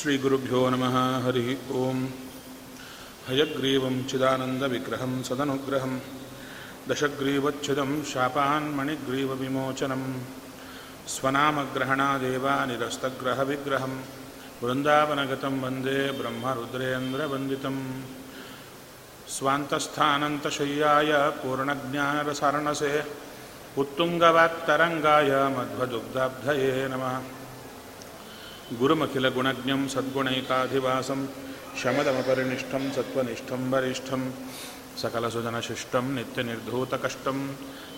श्रीगुरुभ्यो नमः हरिः ॐ हयग्रीवं चिदानन्दविग्रहं सदनुग्रहं दशग्रीवच्छिदं शापान्मणिग्रीवविमोचनं स्वनामग्रहणादेव निरस्तग्रहविग्रहं वृन्दावनगतं वन्दे ब्रह्मरुद्रेन्द्रवन्दितम् स्वान्तस्थानन्तशय्याय पूर्णज्ञानरसारणसे उत्तुङ्गवाक्तरङ्गाय मध्वदुग्धाब्धये नमः गुरुमखिलगुणज्ञं सद्गुणैकाधिवासं, शमदमपरिनिष्ठं सत्त्वनिष्ठं वरिष्ठं, सकलसुजनशिष्टं नित्यनिर्धूतकष्टं,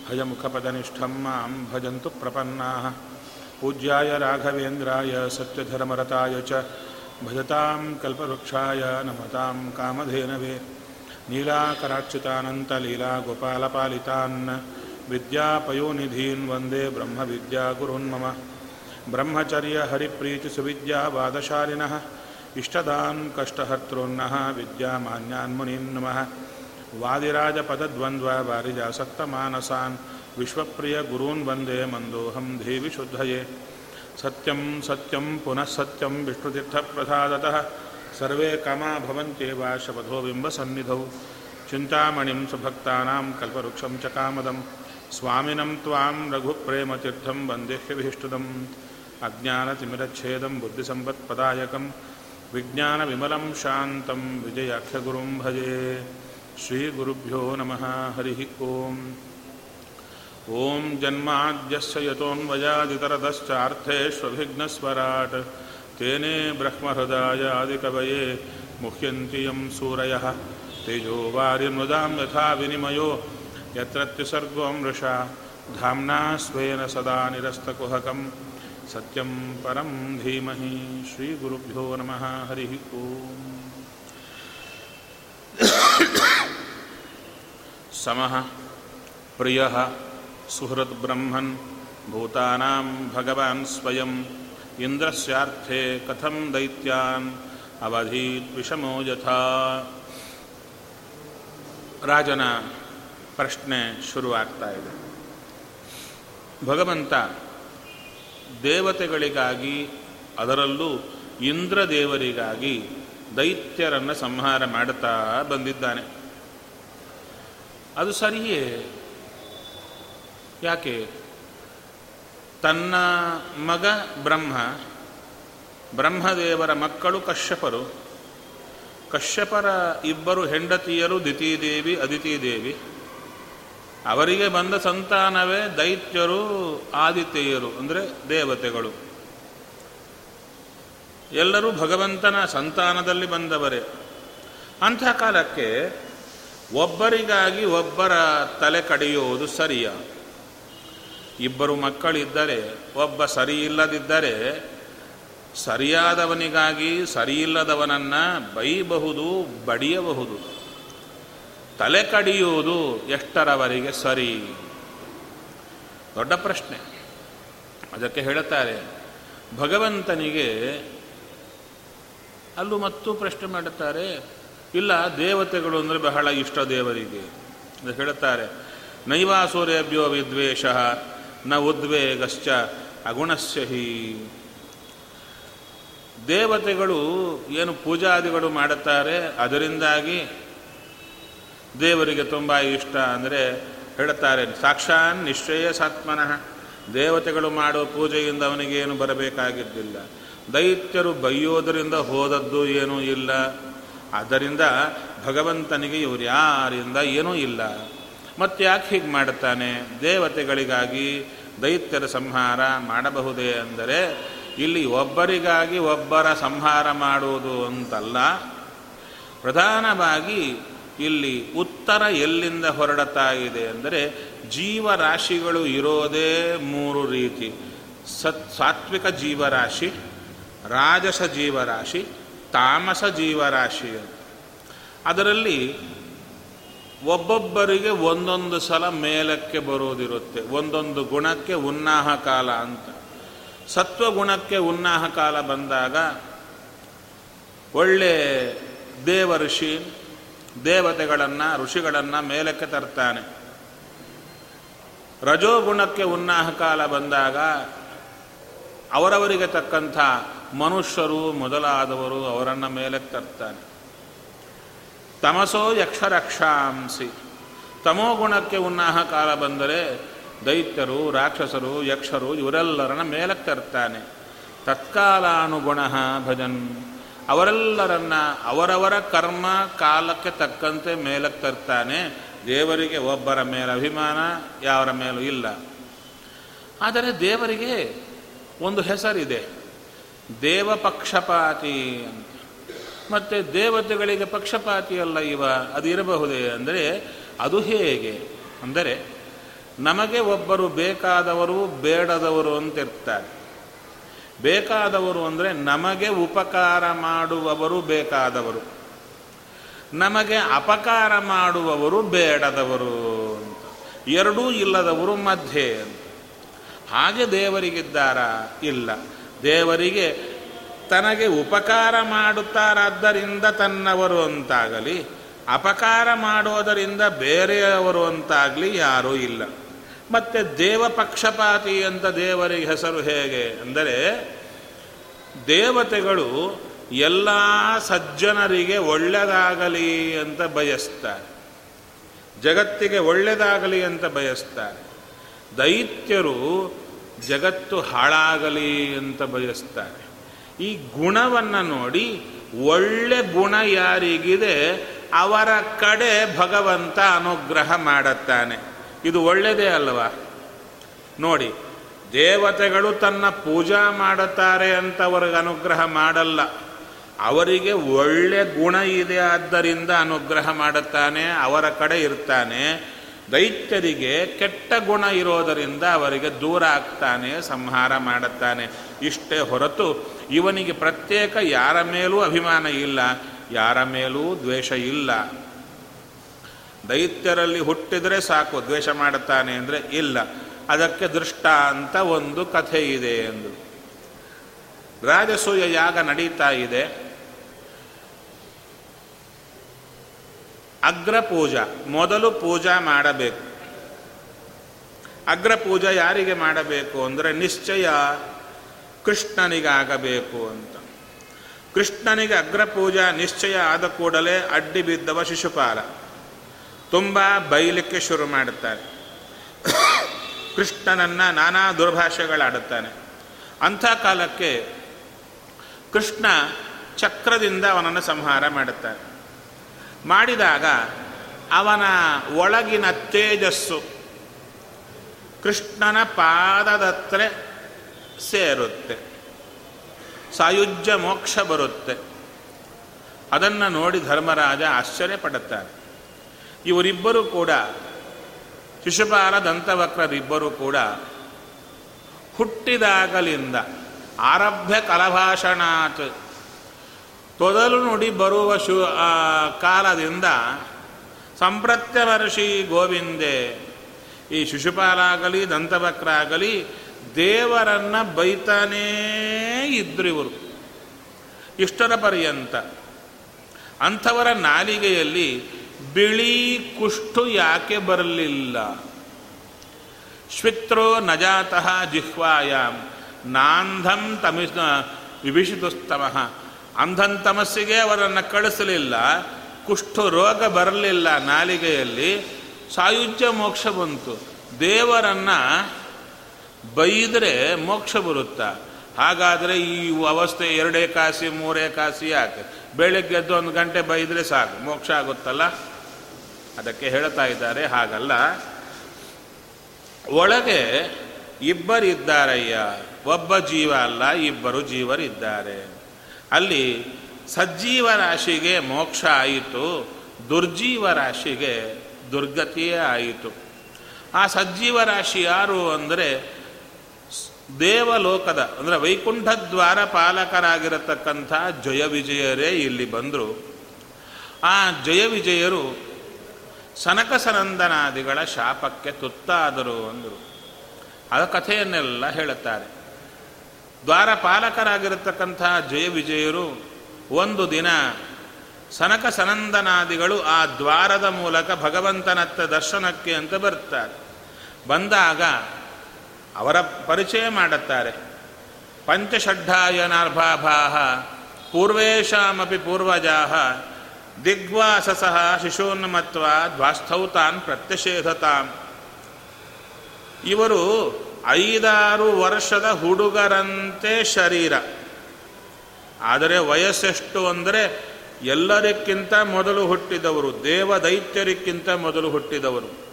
हयमुखपदनिष्ठं माँ भजन्तु प्रपन्नाः। पूज्याय राघवेन्द्राय सत्यधर्मरताय च, भजतां कल्पवृक्षाय नमतां कामधेनवे। नीलाकराच्युतानन्तलीलागोपालपालितान्, विद्यापयोनिधीन् वंदे ब्रह्मविद्यागुरुन् मम। ब्रह्मचर्यहरिप्रीतिसुविद्यावादशालिनः इष्टदान् कष्टहर्तॄन्नः, विद्यामान्यान् मुनीन् नमः। वादिराजपदद्वन्द्ववारिजासक्तमानसान् विश्वप्रियगुरून् वंदे मन्दोऽहं देवि शुद्धये। सत्यं सत्यं पुनः सत्यं विष्णुतीर्थप्रसादतः, सर्वे कामा भवन्त्येव शपथो बिम्बसन्निधौ। चिन्तामणिं सुभक्तानां कल्पवृक्षं च कामदं स्वामिनं त्वां रघुप्रेमतीर्थं वन्देह्यभीष्टदम् अज्ञानतिमिरच्छेदं बुद्धिसम्पत्पदायकं विज्ञानविमलं शान्तं विजयाख्यगुरुं भजे श्रीगुरुभ्यो नमः हरिः ॐ ॐ जन्माद्यस्य तेने ब्रह्महृदायादिकवये मुह्यन्ति यं सूरयः। तेजो वारिमृदां यथा विनिमयो, यत्रत्युसर्गो मृषा, धाम्ना स्वेन सदा निरस्तकुहकं सत्यं परं धीमहि श्रीगुरुभ्यो नमः हरिः ॐ समः प्रियः सुहृद्ब्रह्मन् भूतानां भगवान् स्वयम् इन्द्रस्यार्थे कथं दैत्यान् ಅವಧೀತ್ ವಿಷಮೋ ಯಥಾ ರಾಜನ ಪ್ರಶ್ನೆ ಶುರುವಾಗ್ತಾ ಇದೆ ಭಗವಂತ ದೇವತೆಗಳಿಗಾಗಿ, ಅದರಲ್ಲೂ ಇಂದ್ರದೇವರಿಗಾಗಿ ದೈತ್ಯರನ್ನು ಸಂಹಾರ ಮಾಡುತ್ತಾ ಬಂದಿದ್ದಾನೆ. ಅದು ಸರಿಯೇ? ಯಾಕೆ? ತನ್ನ ಮಗ ಬ್ರಹ್ಮ, ಬ್ರಹ್ಮದೇವರ ಮಕ್ಕಳು ಕಶ್ಯಪರು. ಕಶ್ಯಪರ ಇಬ್ಬರು ಹೆಂಡತಿಯರು ದಿತಿದೇವಿ ಅದಿತಿದೇವಿ ಅವರಿಗೆ ಬಂದ ಸಂತಾನವೇ ದೈತ್ಯರು ಆದಿತ್ಯರು ಅಂದರೆ ದೇವತೆಗಳು. ಎಲ್ಲರೂ ಭಗವಂತನ ಸಂತಾನದಲ್ಲಿ ಬಂದವರೇ. ಅಂಥ ಕಾಲಕ್ಕೆ ಒಬ್ಬರಿಗಾಗಿ ಒಬ್ಬರ ತಲೆ ಕಡಿಯುವುದು ಸರಿಯ? ಇಬ್ಬರು ಮಕ್ಕಳಿದ್ದರೆ, ಒಬ್ಬ ಸರಿ ಇಲ್ಲದಿದ್ದರೆ ಸರಿಯಾದವನಿಗಾಗಿ ಸರಿಯಿಲ್ಲದವನನ್ನು ಬೈಬಹುದು, ಬಡಿಯಬಹುದು. ತಲೆ ಕಡಿಯುವುದು ಎಷ್ಟರವರೆಗೆ ಸರಿ? ದೊಡ್ಡ ಪ್ರಶ್ನೆ. ಅದಕ್ಕೆ ಹೇಳುತ್ತಾರೆ, ಭಗವಂತನಿಗೆ ಅಲ್ಲೂ ಮತ್ತು ಪ್ರಶ್ನೆ ಮಾಡುತ್ತಾರೆ, ಇಲ್ಲ, ದೇವತೆಗಳು ಅಂದರೆ ಬಹಳ ಇಷ್ಟ ದೇವರಿಗೆ ಹೇಳುತ್ತಾರೆ. ನೈವಾಸೂರ್ಯಭ್ಯೋ ವಿದ್ವೇಷ, ನ ಉದ್ವೇಗಶ್ಚ ಅಗುಣಸ್ಯ ದೇವತೆಗಳು ಏನು ಪೂಜಾದಿಗಳು ಮಾಡುತ್ತಾರೆ, ಅದರಿಂದಾಗಿ ದೇವರಿಗೆ ತುಂಬ ಇಷ್ಟ ಅಂದರೆ ಹೇಳುತ್ತಾರೆ, ಸಾಕ್ಷಾನ್ ನಿಶ್ಚಯಸಾತ್ಮನಃ ದೇವತೆಗಳು ಮಾಡೋ ಪೂಜೆಯಿಂದ ಅವನಿಗೇನು ಬರಬೇಕಾಗಿದ್ದಿಲ್ಲ. ದೈತ್ಯರು ಬೈಯೋದರಿಂದ ಹೋದದ್ದು ಏನೂ ಇಲ್ಲ. ಆದ್ದರಿಂದ ಭಗವಂತನಿಗೆ ಇವರು ಯಾರಿಂದ ಏನೂ ಇಲ್ಲ. ಮತ್ತೆ ಯಾಕೆ ಹೀಗೆ ಮಾಡುತ್ತಾನೆ? ದೇವತೆಗಳಿಗಾಗಿ ದೈತ್ಯರ ಸಂಹಾರ ಮಾಡಬಹುದೇ ಅಂದರೆ, ಇಲ್ಲಿ ಒಬ್ಬರಿಗಾಗಿ ಒಬ್ಬರ ಸಂಹಾರ ಮಾಡುವುದು ಅಂತಲ್ಲ. ಪ್ರಧಾನವಾಗಿ ಇಲ್ಲಿ ಉತ್ತರ ಎಲ್ಲಿಂದ ಹೊರಡತಾ ಇದೆ ಅಂದರೆ ಜೀವರಾಶಿಗಳು ಇರೋದೇ ಮೂರು ರೀತಿ. ಸತ್ ಸಾತ್ವಿಕ ಜೀವರಾಶಿ, ರಾಜಸ ಜೀವರಾಶಿ, ತಾಮಸ ಜೀವರಾಶಿ. ಅದರಲ್ಲಿ ಒಬ್ಬೊಬ್ಬರಿಗೆ ಒಂದೊಂದು ಸಲ ಮೇಲಕ್ಕೆ ಬರೋದಿರುತ್ತೆ, ಒಂದೊಂದು ಗುಣಕ್ಕೆ ಉನ್ನಾಹ ಕಾಲ ಅಂತ. ಸತ್ವಗುಣಕ್ಕೆ ಉನ್ನಾಹ ಕಾಲ ಬಂದಾಗ ಒಳ್ಳೆ ದೇವ ಋಷಿ ದೇವತೆಗಳನ್ನು, ಋಷಿಗಳನ್ನು ಮೇಲಕ್ಕೆ ತರ್ತಾನೆ. ರಜೋಗುಣಕ್ಕೆ ಉನ್ನಾಹ ಕಾಲ ಬಂದಾಗ ಅವರವರಿಗೆ ತಕ್ಕಂಥ ಮನುಷ್ಯರು ಮೊದಲಾದವರು ಅವರನ್ನ ಮೇಲಕ್ಕೆ ತರ್ತಾನೆ. ತಮಸೋ ಯಕ್ಷರಕ್ಷಾಂಸಿ. ತಮೋಗುಣಕ್ಕೆ ಉನ್ನಾಹ ಕಾಲ ಬಂದರೆ ದೈತ್ಯರು, ರಾಕ್ಷಸರು, ಯಕ್ಷರು ಇವರೆಲ್ಲರನ್ನ ಮೇಲಕ್ಕೆ ತರ್ತಾನೆ. ತತ್ಕಾಲಾನುಗುಣ ಭಜನ್. ಅವರೆಲ್ಲರನ್ನ ಅವರವರ ಕರ್ಮ ಕಾಲಕ್ಕೆ ತಕ್ಕಂತೆ ಮೇಲಕ್ಕೆ ತರ್ತಾನೆ. ದೇವರಿಗೆ ಒಬ್ಬರ ಮೇಲೆ ಅಭಿಮಾನ, ಯಾವರ ಮೇಲೂ ಇಲ್ಲ. ಆದರೆ ದೇವರಿಗೆ ಒಂದು ಹೆಸರಿದೆ. ದೇವ ಪಕ್ಷಪಾತಿ ಅಂತ. ಮತ್ತು ದೇವತೆಗಳಿಗೆ ಪಕ್ಷಪಾತಿ ಅಲ್ಲ ಇವ, ಅದು ಇರಬಹುದೇ ಅಂದರೆ ಅದು ಹೇಗೆ? ಅಂದರೆ ನಮಗೆ ಒಬ್ಬರು ಬೇಕಾದವರು ಬೇಡದವರು ಅಂತ ಇರ್ತಾರೆ. ಬೇಕಾದವರು ಅಂದರೆ ನಮಗೆ ಉಪಕಾರ ಮಾಡುವವರು ಬೇಕಾದವರು. ನಮಗೆ ಅಪಕಾರ ಮಾಡುವವರು ಬೇಡದವರು ಅಂತ. ಎರಡೂ ಇಲ್ಲದವರು ಮಧ್ಯೆ ಅಂತ. ಹಾಗೆ ದೇವರಿಗಿದ್ದಾರ? ಇಲ್ಲ. ದೇವರಿಗೆ ತನಗೆ ಉಪಕಾರ ಮಾಡುತ್ತಾರಾದ್ದರಿಂದ ತನ್ನವರು ಅಂತಾಗಲಿ, ಅಪಕಾರ ಮಾಡೋದರಿಂದ ಬೇರೆಯವರು ಅಂತಾಗಲಿ ಯಾರೂ ಇಲ್ಲ. ಮತ್ತೆ ದೇವ ಪಕ್ಷಪಾತಿ ಅಂತ ದೇವರಿಗೆ ಹೆಸರು ಹೇಗೆ ಅಂದರೆ ದೇವತೆಗಳು ಎಲ್ಲ ಸಜ್ಜನರಿಗೆ ಒಳ್ಳೆಯದಾಗಲಿ ಅಂತ ಬಯಸ್ತಾರೆ. ಜಗತ್ತಿಗೆ ಒಳ್ಳೆಯದಾಗಲಿ ಅಂತ ಬಯಸ್ತಾರೆ. ದೈತ್ಯರು ಜಗತ್ತು ಹಾಳಾಗಲಿ ಅಂತ ಬಯಸ್ತಾರೆ. ಈ ಗುಣವನ್ನು ನೋಡಿ ಒಳ್ಳೆ ಗುಣ ಯಾರಿಗಿದೆ ಅವರ ಕಡೆ ಭಗವಂತ ಅನುಗ್ರಹ ಮಾಡುತ್ತಾನೆ. ಇದು ಒಳ್ಳೆಯದೇ ಅಲ್ವಾ? ನೋಡಿ, ದೇವತೆಗಳು ತನ್ನ ಪೂಜಾ ಮಾಡುತ್ತಾರೆ ಅಂತ ಅವರಿಗೆ ಅನುಗ್ರಹ ಮಾಡಲ್ಲ. ಅವರಿಗೆ ಒಳ್ಳೆ ಗುಣ ಇದೆ ಆದ್ದರಿಂದ ಅನುಗ್ರಹ ಮಾಡುತ್ತಾನೆ, ಅವರ ಕಡೆ ಇರ್ತಾನೆ. ದೈತ್ಯರಿಗೆ ಕೆಟ್ಟ ಗುಣ ಇರೋದರಿಂದ ಅವರಿಗೆ ದೂರ ಆಗ್ತಾನೆ, ಸಂಹಾರ ಮಾಡುತ್ತಾನೆ. ಇಷ್ಟೇ ಹೊರತು ಇವನಿಗೆ ಪ್ರತ್ಯೇಕ ಯಾರ ಮೇಲೂ ಅಭಿಮಾನ ಇಲ್ಲ, ಯಾರ ಮೇಲೂ ದ್ವೇಷ ಇಲ್ಲ. ದೈತ್ಯರಲ್ಲಿ ಹುಟ್ಟಿದರೆ ಸಾಕು, ದ್ವೇಷ ಮಾಡುತ್ತಾನೆ ಅಂದರೆ ಇಲ್ಲ. ಅದಕ್ಕೆ ದೃಷ್ಟ ಅಂತ ಒಂದು ಕಥೆ ಇದೆ ಎಂದು. ರಾಜಸೂಯ ಯಾಗ ನಡೀತಾ ಇದೆ. ಅಗ್ರ ಪೂಜಾ, ಮೊದಲು ಪೂಜಾ ಮಾಡಬೇಕು. ಅಗ್ರ ಪೂಜಾ ಯಾರಿಗೆ ಮಾಡಬೇಕು ಅಂದರೆ ನಿಶ್ಚಯ ಕೃಷ್ಣನಿಗಾಗಬೇಕು ಅಂತ. ಕೃಷ್ಣನಿಗೆ ಅಗ್ರ ಪೂಜಾ ನಿಶ್ಚಯ ಆದ ಕೂಡಲೇ ಅಡ್ಡಿ ಬಿದ್ದವ ಶಿಶುಪಾಲ. ತುಂಬ ಬೈಲಿಕ್ಕೆ ಶುರು ಮಾಡುತ್ತಾರೆ. ಕೃಷ್ಣನನ್ನು ನಾನಾ ದುರ್ಭಾಷೆಗಳಾಡುತ್ತಾನೆ. ಅಂಥ ಕಾಲಕ್ಕೆ ಕೃಷ್ಣ ಚಕ್ರದಿಂದ ಅವನನ್ನು ಸಂಹಾರ ಮಾಡುತ್ತಾನೆ ಮಾಡಿದಾಗ ಅವನ ಒಳಗಿನ ತೇಜಸ್ಸು ಕೃಷ್ಣನ ಪಾದದತ್ರ ಸೇರುತ್ತೆ. ಸಾಯುಜ್ಯ ಮೋಕ್ಷ ಬರುತ್ತೆ. ಅದನ್ನು ನೋಡಿ ಧರ್ಮರಾಜ ಆಶ್ಚರ್ಯಪಡುತ್ತಾರೆ. ಇವರಿಬ್ಬರೂ ಕೂಡ ಶಿಶುಪಾಲ ದಂತವಕ್ರರಿಬ್ಬರೂ ಕೂಡ ಹುಟ್ಟಿದಾಗಲಿಂದ ಆರಭ್ಯ ಕಲಭಾಷಣಾತ್. ತೊದಲು ನುಡಿ ಬರುವ ಶು ಕಾಲದಿಂದ ಸಂಪ್ರತ್ಯವರ್ಷಿ ಗೋವಿಂದೆ, ಈ ಶಿಶುಪಾಲಾಗಲಿ ದಂತವಕ್ರ ಆಗಲಿ ದೇವರನ್ನ ಬೈತಾನೇ ಇದ್ರು ಇವರು. ಇಷ್ಟರ ಪರ್ಯಂತ ಅಂಥವರ ನಾಲಿಗೆಯಲ್ಲಿ ಬಿಳಿ ಕುಷ್ಠು ಯಾಕೆ ಬರಲಿಲ್ಲ? ಶ್ವಿತ್ರೋ ನಜಾತಃ ಜಿಹ್ವಾಯಾಮ್. ನಾಂಧಂ ತಮಿಸ್ ವಿಭೀಷಿತುಸ್ತಮಃ. ಅಂಧನ್ ತಮಸ್ಸಿಗೆ ಅವರನ್ನು ಕಳಿಸಲಿಲ್ಲ. ಕುಷ್ಠು ರೋಗ ಬರಲಿಲ್ಲ ನಾಲಿಗೆಯಲ್ಲಿ. ಸಾಯುಜ್ಯ ಮೋಕ್ಷ ಬಂತು. ದೇವರನ್ನು ಬೈದರೆ ಮೋಕ್ಷ ಬರುತ್ತಾ? ಹಾಗಾದರೆ ಈ ಅವಸ್ಥೆ ಎರಡೇ ಕಾಸಿ ಮೂರೇ ಕಾಸಿ ಯಾಕೆ ಬೆಳಗ್ಗೆದ್ದು ಒಂದು ಗಂಟೆ ಬೈದರೆ ಸಾಕು. ಮೋಕ್ಷ ಆಗುತ್ತಲ್ಲ? ಅದಕ್ಕೆ ಹೇಳ್ತಾ ಇದ್ದಾರೆ, ಹಾಗಲ್ಲ. ಒಳಗೆ ಇಬ್ಬರಿದ್ದಾರಯ್ಯ. ಒಬ್ಬ ಜೀವ ಅಲ್ಲ, ಇಬ್ಬರು ಜೀವರಿದ್ದಾರೆ. ಅಲ್ಲಿ ಸಜ್ಜೀವ ರಾಶಿಗೆ ಮೋಕ್ಷ ಆಯಿತು, ದುರ್ಜೀವ ರಾಶಿಗೆ ದುರ್ಗತಿಯೇ ಆಯಿತು. ಆ ಸಜ್ಜೀವ ರಾಶಿ ಯಾರು ಅಂದರೆ ದೇವಲೋಕದ, ಅಂದರೆ ವೈಕುಂಠ ದ್ವಾರ ಪಾಲಕರಾಗಿರತಕ್ಕಂಥ ಜಯ ವಿಜಯರೇ ಇಲ್ಲಿ ಬಂದರು. ಆ ಜಯ ವಿಜಯರು ಸನಕ ಸನಂದನಾದಿಗಳ ಶಾಪಕ್ಕೆ ತುತ್ತಾದರು ಅಂದರು. ಆ ಕಥೆಯನ್ನೆಲ್ಲ ಹೇಳುತ್ತಾರೆ. ದ್ವಾರಪಾಲಕರಾಗಿರತಕ್ಕಂಥ ಜಯ ವಿಜಯರು ಒಂದು ದಿನ ಸನಕ ಸನಂದನಾದಿಗಳು ಆ ದ್ವಾರದ ಮೂಲಕ ಭಗವಂತನತ್ತ ದರ್ಶನಕ್ಕೆ ಅಂತ ಬರ್ತಾರೆ. ಬಂದಾಗ ಅವರ ಪರಿಚಯ ಮಾಡುತ್ತಾರೆ. ಪಂಚಷಡ್ಢಾಯನಾರ್ಭಾಭಾ ಪೂರ್ವೇಶಾಮಪಿ ಪೂರ್ವಜಾ ದಿಗ್ವಾಸಸಃ ಶಿಶೂನ್ಮತ್ವ ದ್ವಾಸ್ಥೌತಾನ್ ಪ್ರತ್ಯಷೇಧತಾಂ. ಇವರು ಐದಾರು ವರ್ಷದ ಹುಡುಗರಂತೆ ಶರೀರ. ಆದರೆ ವಯಸ್ಸೆಷ್ಟು ಅಂದರೆ ಎಲ್ಲರಿಕ್ಕಿಂತ ಮೊದಲು ಹುಟ್ಟಿದವರು ದೇವ ದೈತ್ಯರಿಕ್ಕಿಂತ ಮೊದಲು ಹುಟ್ಟಿದವರು.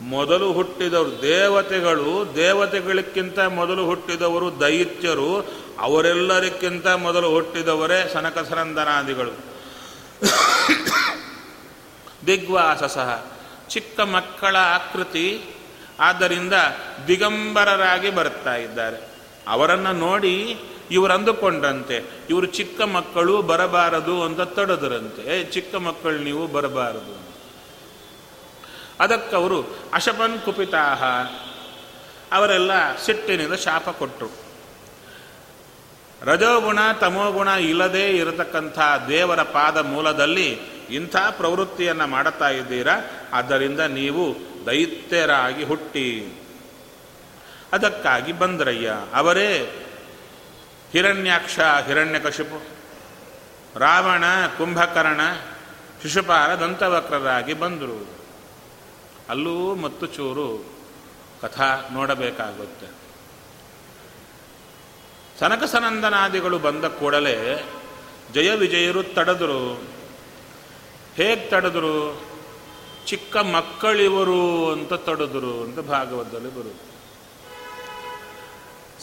ಮೊದಲು ಹುಟ್ಟಿದವರು ದೇವತೆಗಳು ದೇವತೆಗಳಿಗಿಂತ ಮೊದಲು ಹುಟ್ಟಿದವರು ದೈತ್ಯರು, ಅವರೆಲ್ಲರಿಕ್ಕಿಂತ ಮೊದಲು ಹುಟ್ಟಿದವರೇ ಸನಕಸರಂದನಾದಿಗಳು ದಿಗ್ವಾಸಸಃ ಚಿಕ್ಕ ಮಕ್ಕಳ ಆಕೃತಿ ಆದ್ದರಿಂದ ದಿಗಂಬರರಾಗಿ ಬರ್ತಾ ಇದ್ದಾರೆ. ಅವರನ್ನು ನೋಡಿ ಇವರು ಅಂದುಕೊಂಡ್ರಂತೆ ಇವರು ಚಿಕ್ಕ ಮಕ್ಕಳು ಬರಬಾರದು ಅಂತ ತಡೆದರಂತೆ. ಚಿಕ್ಕ ಮಕ್ಕಳು ನೀವು ಬರಬಾರದು ಅದಕ್ಕವರು ಅಶಪನ್ ಕುಪಿತಾಹ ಅವರೆಲ್ಲ ಸಿಟ್ಟಿನಿಂದ ಶಾಪ ಕೊಟ್ಟರು. ರಜೋಗುಣ ತಮೋಗುಣ ಇಲ್ಲದೇ ಇರತಕ್ಕಂಥ ದೇವರ ಪಾದ ಮೂಲದಲ್ಲಿ ಇಂಥ ಪ್ರವೃತ್ತಿಯನ್ನು ಮಾಡುತ್ತಾ ಇದ್ದೀರಾ? ಆದ್ದರಿಂದ ನೀವು ದೈತ್ಯರಾಗಿ ಹುಟ್ಟಿ. ಅದಕ್ಕಾಗಿ ಬಂದ್ರಯ್ಯ, ಅವರೇ ಹಿರಣ್ಯಾಕ್ಷ, ಹಿರಣ್ಯಕಶಿಪು, ರಾವಣ, ಕುಂಭಕರ್ಣ, ಶಿಶುಪಾಲ ದಂತವಕ್ರರಾಗಿ ಬಂದರು. ಅಲ್ಲೂ ಮತ್ತು ಚೂರು ಕಥಾ ನೋಡಬೇಕಾಗುತ್ತೆ. ಸನಕಸನಂದನಾದಿಗಳು ಬಂದ ಕೂಡಲೇ ಜಯ ವಿಜಯರು ತಡೆದರು. ಹೇಗೆ ತಡೆದರು? ಚಿಕ್ಕ ಮಕ್ಕಳಿವರು ಅಂತ ತಡೆದರು ಅಂತ ಭಾಗವತದಲ್ಲಿ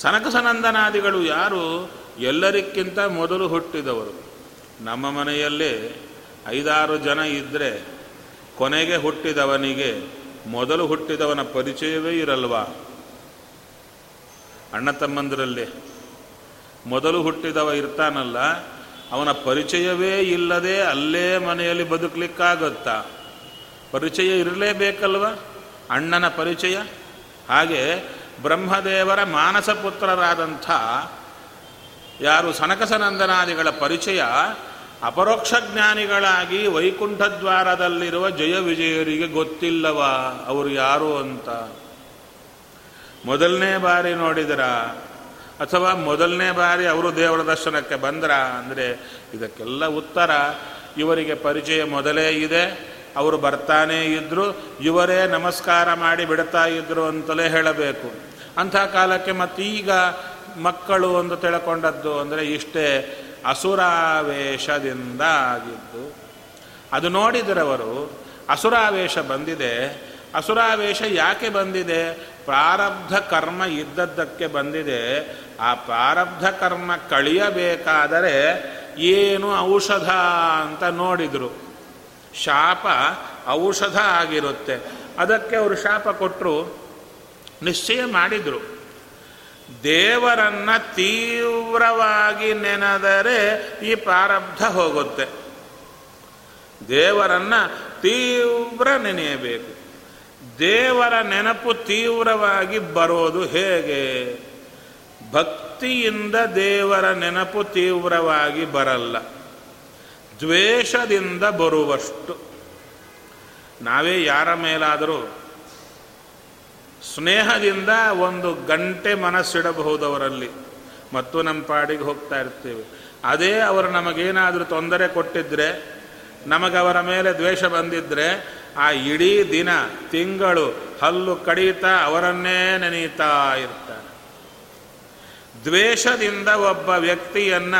ಸನಕ ಸನಂದನಾದಿಗಳು ಯಾರು? ಎಲ್ಲರಿಕ್ಕಿಂತ ಮೊದಲು ಹುಟ್ಟಿದವರು. ನಮ್ಮ ಮನೆಯಲ್ಲಿ ಐದಾರು ಜನ ಇದ್ದರೆ ಕೊನೆಗೆ ಹುಟ್ಟಿದವನಿಗೆ ಮೊದಲು ಹುಟ್ಟಿದವನ ಪರಿಚಯವೇ ಇರಲ್ವಾ? ಅಣ್ಣ ತಮ್ಮಂದಿರಲ್ಲಿ ಮೊದಲು ಹುಟ್ಟಿದವ ಇರ್ತಾನಲ್ಲ, ಅವನ ಪರಿಚಯವೇ ಇಲ್ಲದೆ ಅಲ್ಲೇ ಮನೆಯಲ್ಲಿ ಬದುಕಲಿಕ್ಕಾಗತ್ತಾ. ಪರಿಚಯ ಇರಲೇಬೇಕಲ್ವ? ಅಣ್ಣನ ಪರಿಚಯ? ಹಾಗೆ ಬ್ರಹ್ಮದೇವರ ಮಾನಸ ಪುತ್ರರಾದಂಥ ಯಾರು ಸನಕಸನಂದನಾದಿಗಳ ಪರಿಚಯ, ಅಪರೋಕ್ಷ ಜ್ಞಾನಿಗಳಾಗಿ ವೈಕುಂಠದ್ವಾರದಲ್ಲಿರುವ ಜಯ ವಿಜಯರಿಗೆ ಗೊತ್ತಿಲ್ಲವ ಅವರು ಯಾರು ಅಂತ. ಮೊದಲನೇ ಬಾರಿ ನೋಡಿದರ ಅಥವಾ ಮೊದಲನೇ ಬಾರಿ ಅವರು ದೇವರ ದರ್ಶನಕ್ಕೆ ಬಂದ್ರ ಅಂದರೆ ಇದಕ್ಕೆಲ್ಲ ಉತ್ತರ, ಇವರಿಗೆ ಪರಿಚಯ ಮೊದಲೇ ಇದೆ, ಅವರು ಬರ್ತಾನೇ ಇದ್ರು, ಇವರೇ ನಮಸ್ಕಾರ ಮಾಡಿ ಬಿಡ್ತಾ ಇದ್ರು ಅಂತಲೇ ಹೇಳಬೇಕು. ಅಂಥ ಕಾಲಕ್ಕೆ ಮತ್ತೀಗ ಮಕ್ಕಳು ಅಂತ ತಿಳ್ಕೊಂಡದ್ದು ಅಂದರೆ ಇಷ್ಟೇ ಅಸುರಾವೇಶದಿಂದ ಆಗಿದ್ದು. ಅದು ನೋಡಿದರವರು, ಅಸುರಾವೇಶ ಬಂದಿದೆ. ಅಸುರಾವೇಶ ಯಾಕೆ ಬಂದಿದೆ? ಪ್ರಾರಬ್ಧ ಕರ್ಮ ಇದ್ದದ್ದಕ್ಕೆ ಬಂದಿದೆ. ಆ ಪ್ರಾರಬ್ಧ ಕರ್ಮ ಕಳಿಯಬೇಕಾದರೆ ಏನು ಔಷಧ ಅಂತ ನೋಡಿದರು. ಶಾಪ ಔಷಧ ಆಗಿರುತ್ತೆ. ಅದಕ್ಕೆ ಅವರು ಶಾಪ ಕೊಟ್ಟರು ನಿಶ್ಚಯ ಮಾಡಿದರು. ದೇವರನ್ನ ತೀವ್ರವಾಗಿ ನೆನೆದರೆ ಈ ಪ್ರಾರಬ್ಧ ಹೋಗುತ್ತೆ. ದೇವರನ್ನ ತೀವ್ರ ನೆನೆಯಬೇಕು. ದೇವರ ನೆನಪು ತೀವ್ರವಾಗಿ ಬರೋದು ಹೇಗೆ? ಭಕ್ತಿಯಿಂದ ದೇವರ ನೆನಪು ತೀವ್ರವಾಗಿ ಬರಲ್ಲ. ದ್ವೇಷದಿಂದ ಬರುವಷ್ಟು. ನಾವೇ ಯಾರ ಮೇಲಾದರೂ ಸ್ನೇಹದಿಂದ ಒಂದು ಗಂಟೆ ಮನಸ್ಸಿಡಬಹುದು ಅವರಲ್ಲಿ ಮತ್ತು ನಮ್ಮ ಪಾಡಿಗೆ ಹೋಗ್ತಾ ಇರ್ತೀವಿ. ಅದೇ ಅವರು ನಮಗೇನಾದರೂ ತೊಂದರೆ ಕೊಟ್ಟಿದ್ರೆ, ನಮಗವರ ಮೇಲೆ ದ್ವೇಷ ಬಂದಿದ್ರೆ, ಆ ಇಡೀ ದಿನ, ತಿಂಗಳು, ಹಲ್ಲು ಕಡಿತಾ ಅವರನ್ನೇ ನೆನೀತಾ ಇರ್ತಾರೆ. ದ್ವೇಷದಿಂದ ಒಬ್ಬ ವ್ಯಕ್ತಿಯನ್ನ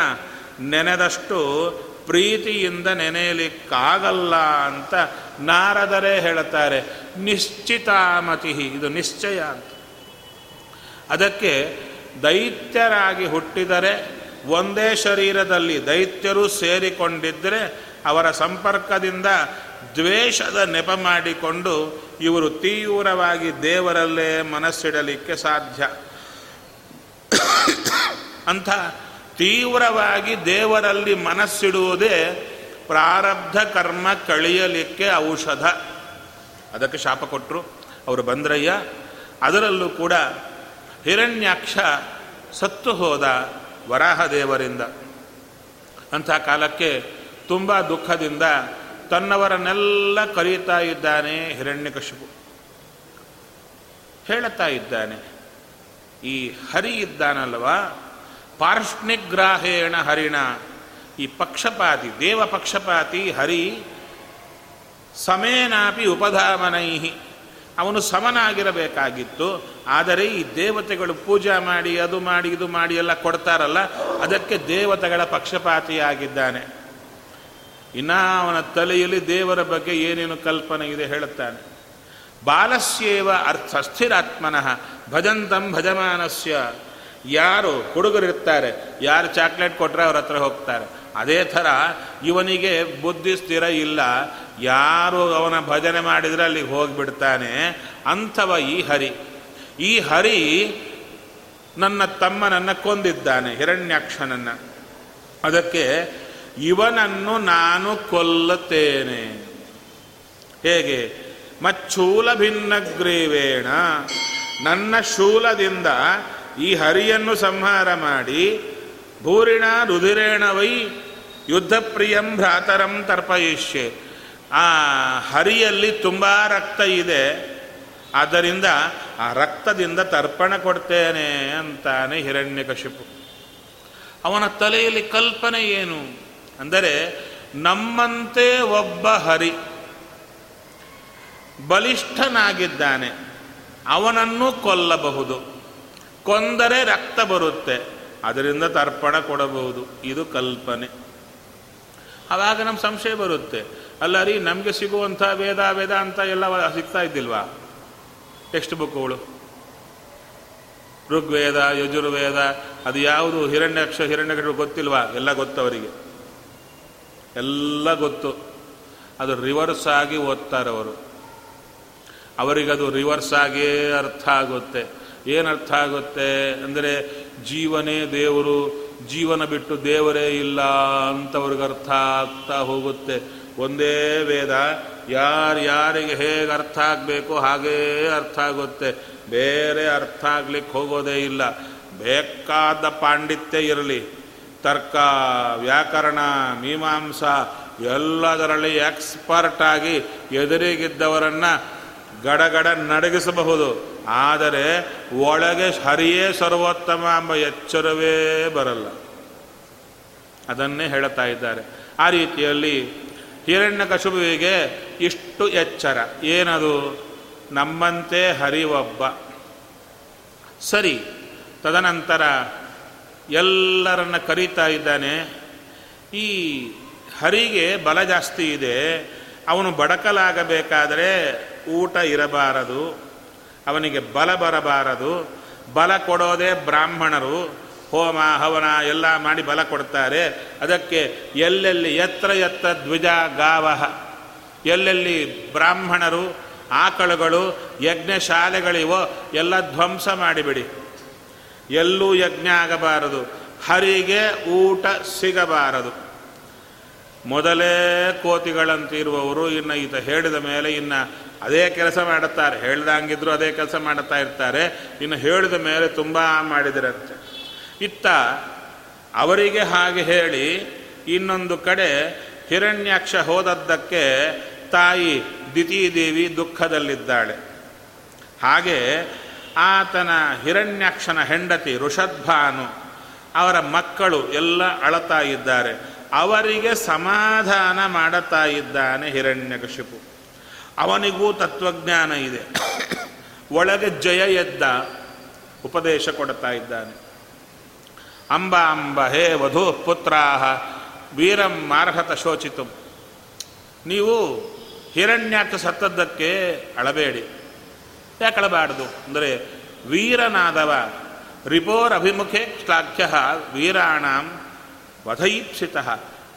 ನೆನೆದಷ್ಟು ಪ್ರೀತಿಯಿಂದ ನೆನೆಯಲಿಕ್ಕಾಗಲ್ಲ ಅಂತ ನಾರದರೇ ಹೇಳುತ್ತಾರೆ ನಿಶ್ಚಿತಾಮತಿ, ಇದು ನಿಶ್ಚಯ ಅಂತ. ಅದಕ್ಕೆ ದೈತ್ಯರಾಗಿ ಹುಟ್ಟಿದರೆ, ಒಂದೇ ಶರೀರದಲ್ಲಿ ದೈತ್ಯರು ಸೇರಿಕೊಂಡಿದ್ದರೆ ಅವರ ಸಂಪರ್ಕದಿಂದ ದ್ವೇಷದ ನೆಪ ಮಾಡಿಕೊಂಡು ಇವರು ತೀವ್ರವಾಗಿ ದೇವರಲ್ಲೇ ಮನಸ್ಸಿಡಲಿಕ್ಕೆ ಸಾಧ್ಯ. ಅಂಥ ತೀವ್ರವಾಗಿ ದೇವರಲ್ಲಿ ಮನಸ್ಸಿಡುವುದೇ ಪ್ರಾರಬ್ಧ ಕರ್ಮ ಕಳಿಯಲಿಕ್ಕೆ ಔಷಧ. ಅದಕ್ಕೆ ಶಾಪ ಕೊಟ್ಟರು ಅವರು ಬಂದ್ರಯ್ಯ. ಅದರಲ್ಲೂ ಕೂಡ ಹಿರಣ್ಯಾಕ್ಷ ಸತ್ತು ಹೋದ ವರಾಹ ದೇವರಿಂದ. ಅಂಥ ಕಾಲಕ್ಕೆ ತುಂಬ ದುಃಖದಿಂದ ತನ್ನವರನ್ನೆಲ್ಲ ಕರೀತಾ ಇದ್ದಾನೆ ಹಿರಣ್ಯಕಶಿಪು ಹೇಳುತ್ತಾ ಇದ್ದಾನೆ, ಈ ಹರಿ ಇದ್ದಾನಲ್ವ? ಪಾರ್ಷ್ಣಿಗ್ರಾಹೇಣ ಹರಿಣ. ಈ ಪಕ್ಷಪಾತಿ, ದೇವ ಪಕ್ಷಪಾತಿ ಹರಿ ಸಮೇನಾಪಿ ಉಪಧಾಮನೈ ಅವನು ಸಮನಾಗಿರಬೇಕಾಗಿತ್ತು, ಆದರೆ ಈ ದೇವತೆಗಳು ಪೂಜಾ ಮಾಡಿ, ಅದು ಮಾಡಿ, ಇದು ಮಾಡಿ ಎಲ್ಲ ಕೊಡ್ತಾರಲ್ಲ, ಅದಕ್ಕೆ ದೇವತೆಗಳ ಪಕ್ಷಪಾತಿಯಾಗಿದ್ದಾನೆ. ಇನ್ನ ಅವನ ತಲೆಯಲ್ಲಿ ದೇವರ ಬಗ್ಗೆ ಏನೇನು ಕಲ್ಪನೆ ಇದೆ ಹೇಳುತ್ತಾನೆ. ಬಾಲಸ್ಯೇವ ಅರ್ಥ ಸ್ಥಿರಾತ್ಮನಃ, ಭಜಂತಂ ಭಜಮಾನಸ್ಯ. ಯಾರು ಹುಡುಗರಿರ್ತಾರೆ, ಯಾರು ಚಾಕ್ಲೇಟ್ ಕೊಟ್ಟರೆ ಅವ್ರ ಹತ್ರ ಹೋಗ್ತಾರೆ. ಅದೇ ಥರ ಇವನಿಗೆ ಬುದ್ಧಿ ಸ್ಥಿರ ಇಲ್ಲ, ಯಾರು ಅವನ ಭಜನೆ ಮಾಡಿದರೆ ಅಲ್ಲಿಗೆ ಹೋಗಿಬಿಡ್ತಾನೆ. ಅಂಥವ ಈ ಹರಿ. ಈ ಹರಿ ನನ್ನ ತಮ್ಮನನ್ನು ಕೊಂದಿದ್ದಾನೆ, ಹಿರಣ್ಯಾಕ್ಷನನ್ನು. ಅದಕ್ಕೆ ಇವನನ್ನು ನಾನು ಕೊಲ್ಲುತ್ತೇನೆ. ಹೇಗೆ? ಮಚ್ಚೂಲ ಭಿನ್ನಗ್ರೀವೇಣ. ನನ್ನ ಶೂಲದಿಂದ ಈ ಹರಿಯನ್ನು ಸಂಹಾರ ಮಾಡಿ, ಭೂರಿಣ ರುಧಿರೇಣ ವೈ ಯುದ್ಧ ಪ್ರಿಯಂ ಭ್ರಾತರಂ ತರ್ಪಯಿಷ್ಯೆ. ಆ ಹರಿಯಲ್ಲಿ ತುಂಬ ರಕ್ತ ಇದೆ. ಆದ್ದರಿಂದ ಆ ರಕ್ತದಿಂದ ತರ್ಪಣ ಕೊಡ್ತೇನೆ ಅಂತಾನೆ ಹಿರಣ್ಯಕಶಿಪು ಅವನ ತಲೆಯಲ್ಲಿ ಕಲ್ಪನೆ ಏನು? ಅಂದರೆ, ನಮ್ಮಂತೆ ಒಬ್ಬ ಹರಿ ಬಲಿಷ್ಠನಾಗಿದ್ದಾನೆ. ಅವನನ್ನು ಕೊಲ್ಲಬಹುದು. ಕೊಂದರೆ ರಕ್ತ ಬರುತ್ತೆ. ಅದರಿಂದ ತರ್ಪಣ ಕೊಡಬಹುದು. ಇದು ಕಲ್ಪನೆ. ಆವಾಗ ನಮ್ಮ ಸಂಶಯ ಬರುತ್ತೆ. ಅಲ್ಲ ರೀ ನಮಗೆ ಸಿಗುವಂಥ ವೇದ ವೇದ ಅಂತ ಎಲ್ಲ ಸಿಗ್ತಾ ಇದ್ದಿಲ್ವಾ? ಟೆಕ್ಸ್ಟ್ ಬುಕ್ಗಳು ಋಗ್ವೇದ, ಯಜುರ್ವೇದ, ಅದು ಯಾವುದು ಹಿರಣ್ಯಕ್ಷ ಹಿರಣ್ಯಗಳು ಗೊತ್ತಿಲ್ವಾ? ಎಲ್ಲ ಗೊತ್ತವರಿಗೆ ಎಲ್ಲ ಗೊತ್ತು. ಅದು ರಿವರ್ಸ್ ಆಗಿ ಓದ್ತಾರವರು. ಅವರಿಗದು ರಿವರ್ಸ್ ಆಗೇ ಅರ್ಥ ಆಗುತ್ತೆ. ಏನು ಅರ್ಥ ಆಗುತ್ತೆ ಅಂದರೆ ಜೀವನೇ ದೇವರು, ಜೀವನ ಬಿಟ್ಟು ದೇವರೇ ಇಲ್ಲ ಅಂತವ್ರಿಗೆ ಅರ್ಥ ಆಗ್ತಾ ಹೋಗುತ್ತೆ. ಒಂದೇ ವೇದ, ಯಾರು ಯಾರಿಗೆ ಹೇಗೆ ಅರ್ಥ ಆಗಬೇಕು ಹಾಗೇ ಅರ್ಥ ಆಗುತ್ತೆ. ಬೇರೆ ಅರ್ಥ ಆಗ್ಲಿಕ್ಕೆ ಹೋಗೋದೇ ಇಲ್ಲ. ಬೇಕಾದ ಪಾಂಡಿತ್ಯ ಇರಲಿ, ತರ್ಕ, ವ್ಯಾಕರಣ, ಮೀಮಾಂಸ, ಎಲ್ಲದರಲ್ಲಿ ಎಕ್ಸ್ಪರ್ಟ್ ಆಗಿ ಎದುರಿಗಿದ್ದವರನ್ನು ಗಡಗಡ ನಡಗಿಸಬಹುದು. ಆದರೆ ಒಳಗೆ ಹರಿಯೇ ಸರ್ವೋತ್ತಮ ಎಂಬ ಎಚ್ಚರವೇ ಬರಲ್ಲ. ಅದನ್ನೇ ಹೇಳುತ್ತಾ ಇದ್ದಾರೆ. ಆ ರೀತಿಯಲ್ಲಿ ಹಿರಣ್ಯಕಶುಬುವಿಗೆ ಇಷ್ಟು ಎಚ್ಚರ. ಏನದು? ನಮ್ಮಂತೆ ಹರಿವೊಬ್ಬ. ಸರಿ, ತದನಂತರ ಎಲ್ಲರನ್ನ ಕರೀತಾ ಇದ್ದಾನೆ. ಈ ಹರಿಗೆ ಬಲ ಜಾಸ್ತಿ ಇದೆ. ಅವನು ಬಡಕಲಾಗಬೇಕಾದರೆ ಊಟ ಇರಬಾರದು. ಅವನಿಗೆ ಬಲ ಬರಬಾರದು. ಬಲ ಕೊಡೋದೇ ಬ್ರಾಹ್ಮಣರು. ಹೋಮ, ಹವನ ಎಲ್ಲ ಮಾಡಿ ಬಲ ಕೊಡ್ತಾರೆ. ಅದಕ್ಕೆ ಎಲ್ಲೆಲ್ಲಿ ಎತ್ತರ ಎತ್ತ ದ್ವಿಜ ಗಾವಹ ಎಲ್ಲೆಲ್ಲಿ ಬ್ರಾಹ್ಮಣರು, ಆಕಳುಗಳು, ಯಜ್ಞಶಾಲೆಗಳಿವೋ ಎಲ್ಲ ಧ್ವಂಸ ಮಾಡಿಬಿಡಿ. ಎಲ್ಲೂ ಯಜ್ಞ ಆಗಬಾರದು. ಹರಿಗೆ ಊಟ ಸಿಗಬಾರದು. ಮೊದಲೇ ಕೋತಿಗಳಂತಿರುವವರು ಇನ್ನು ಈತ ಹೇಳಿದ ಮೇಲೆ ಇನ್ನು ಅದೇ ಕೆಲಸ ಮಾಡುತ್ತಾರೆ. ಹೇಳ್ದಂಗಿದ್ರು ಅದೇ ಕೆಲಸ ಮಾಡುತ್ತಾ ಇರ್ತಾರೆ. ಇನ್ನು ಹೇಳಿದ ಮೇಲೆ ತುಂಬ ಮಾಡಿದರಂತೆ. ಇತ್ತ ಅವರಿಗೆ ಹಾಗೆ ಹೇಳಿ ಇನ್ನೊಂದು ಕಡೆ ಹಿರಣ್ಯಾಕ್ಷ ಹೋದದ್ದಕ್ಕೆ ತಾಯಿ ದಿತೀದೇವಿ ದುಃಖದಲ್ಲಿದ್ದಾಳೆ. ಹಾಗೆ ಆತನ ಹಿರಣ್ಯಾಕ್ಷನ ಹೆಂಡತಿ ಋಷದ್ಭಾನು ಅವರ ಮಕ್ಕಳು ಎಲ್ಲ ಅಳತಾ ಇದ್ದಾರೆ. ಅವರಿಗೆ ಸಮಾಧಾನ ಮಾಡುತ್ತಾ ಇದ್ದಾನೆ ಹಿರಣ್ಯಕಶಿಪು. ಅವನಿಗೂ ತತ್ವಜ್ಞಾನ ಇದೆ. ಒಳಗೆ ಜಯ ಎದ್ದ ಉಪದೇಶ ಕೊಡ್ತಾ ಇದ್ದಾನೆ. ಅಂಬ ಅಂಬ ಹೇ ವಧು ಪುತ್ರಾಹ, ವೀರಂ ಮಾರ್ಹತ ಶೋಚಿತು. ನೀವು ಹಿರಣ್ಯಾಕ ಸತ್ತದ್ದಕ್ಕೆ ಅಳಬೇಡಿ. ಯಾಕೆ ಅಳಬಾರ್ದು ಅಂದರೆ ವೀರನಾದವ ರಿಪೋರಭಿಮುಖೆ ಶ್ಲಾಘ್ಯ ವೀರಾಣಾಂ ವಧೈಪ್ಸಿತ.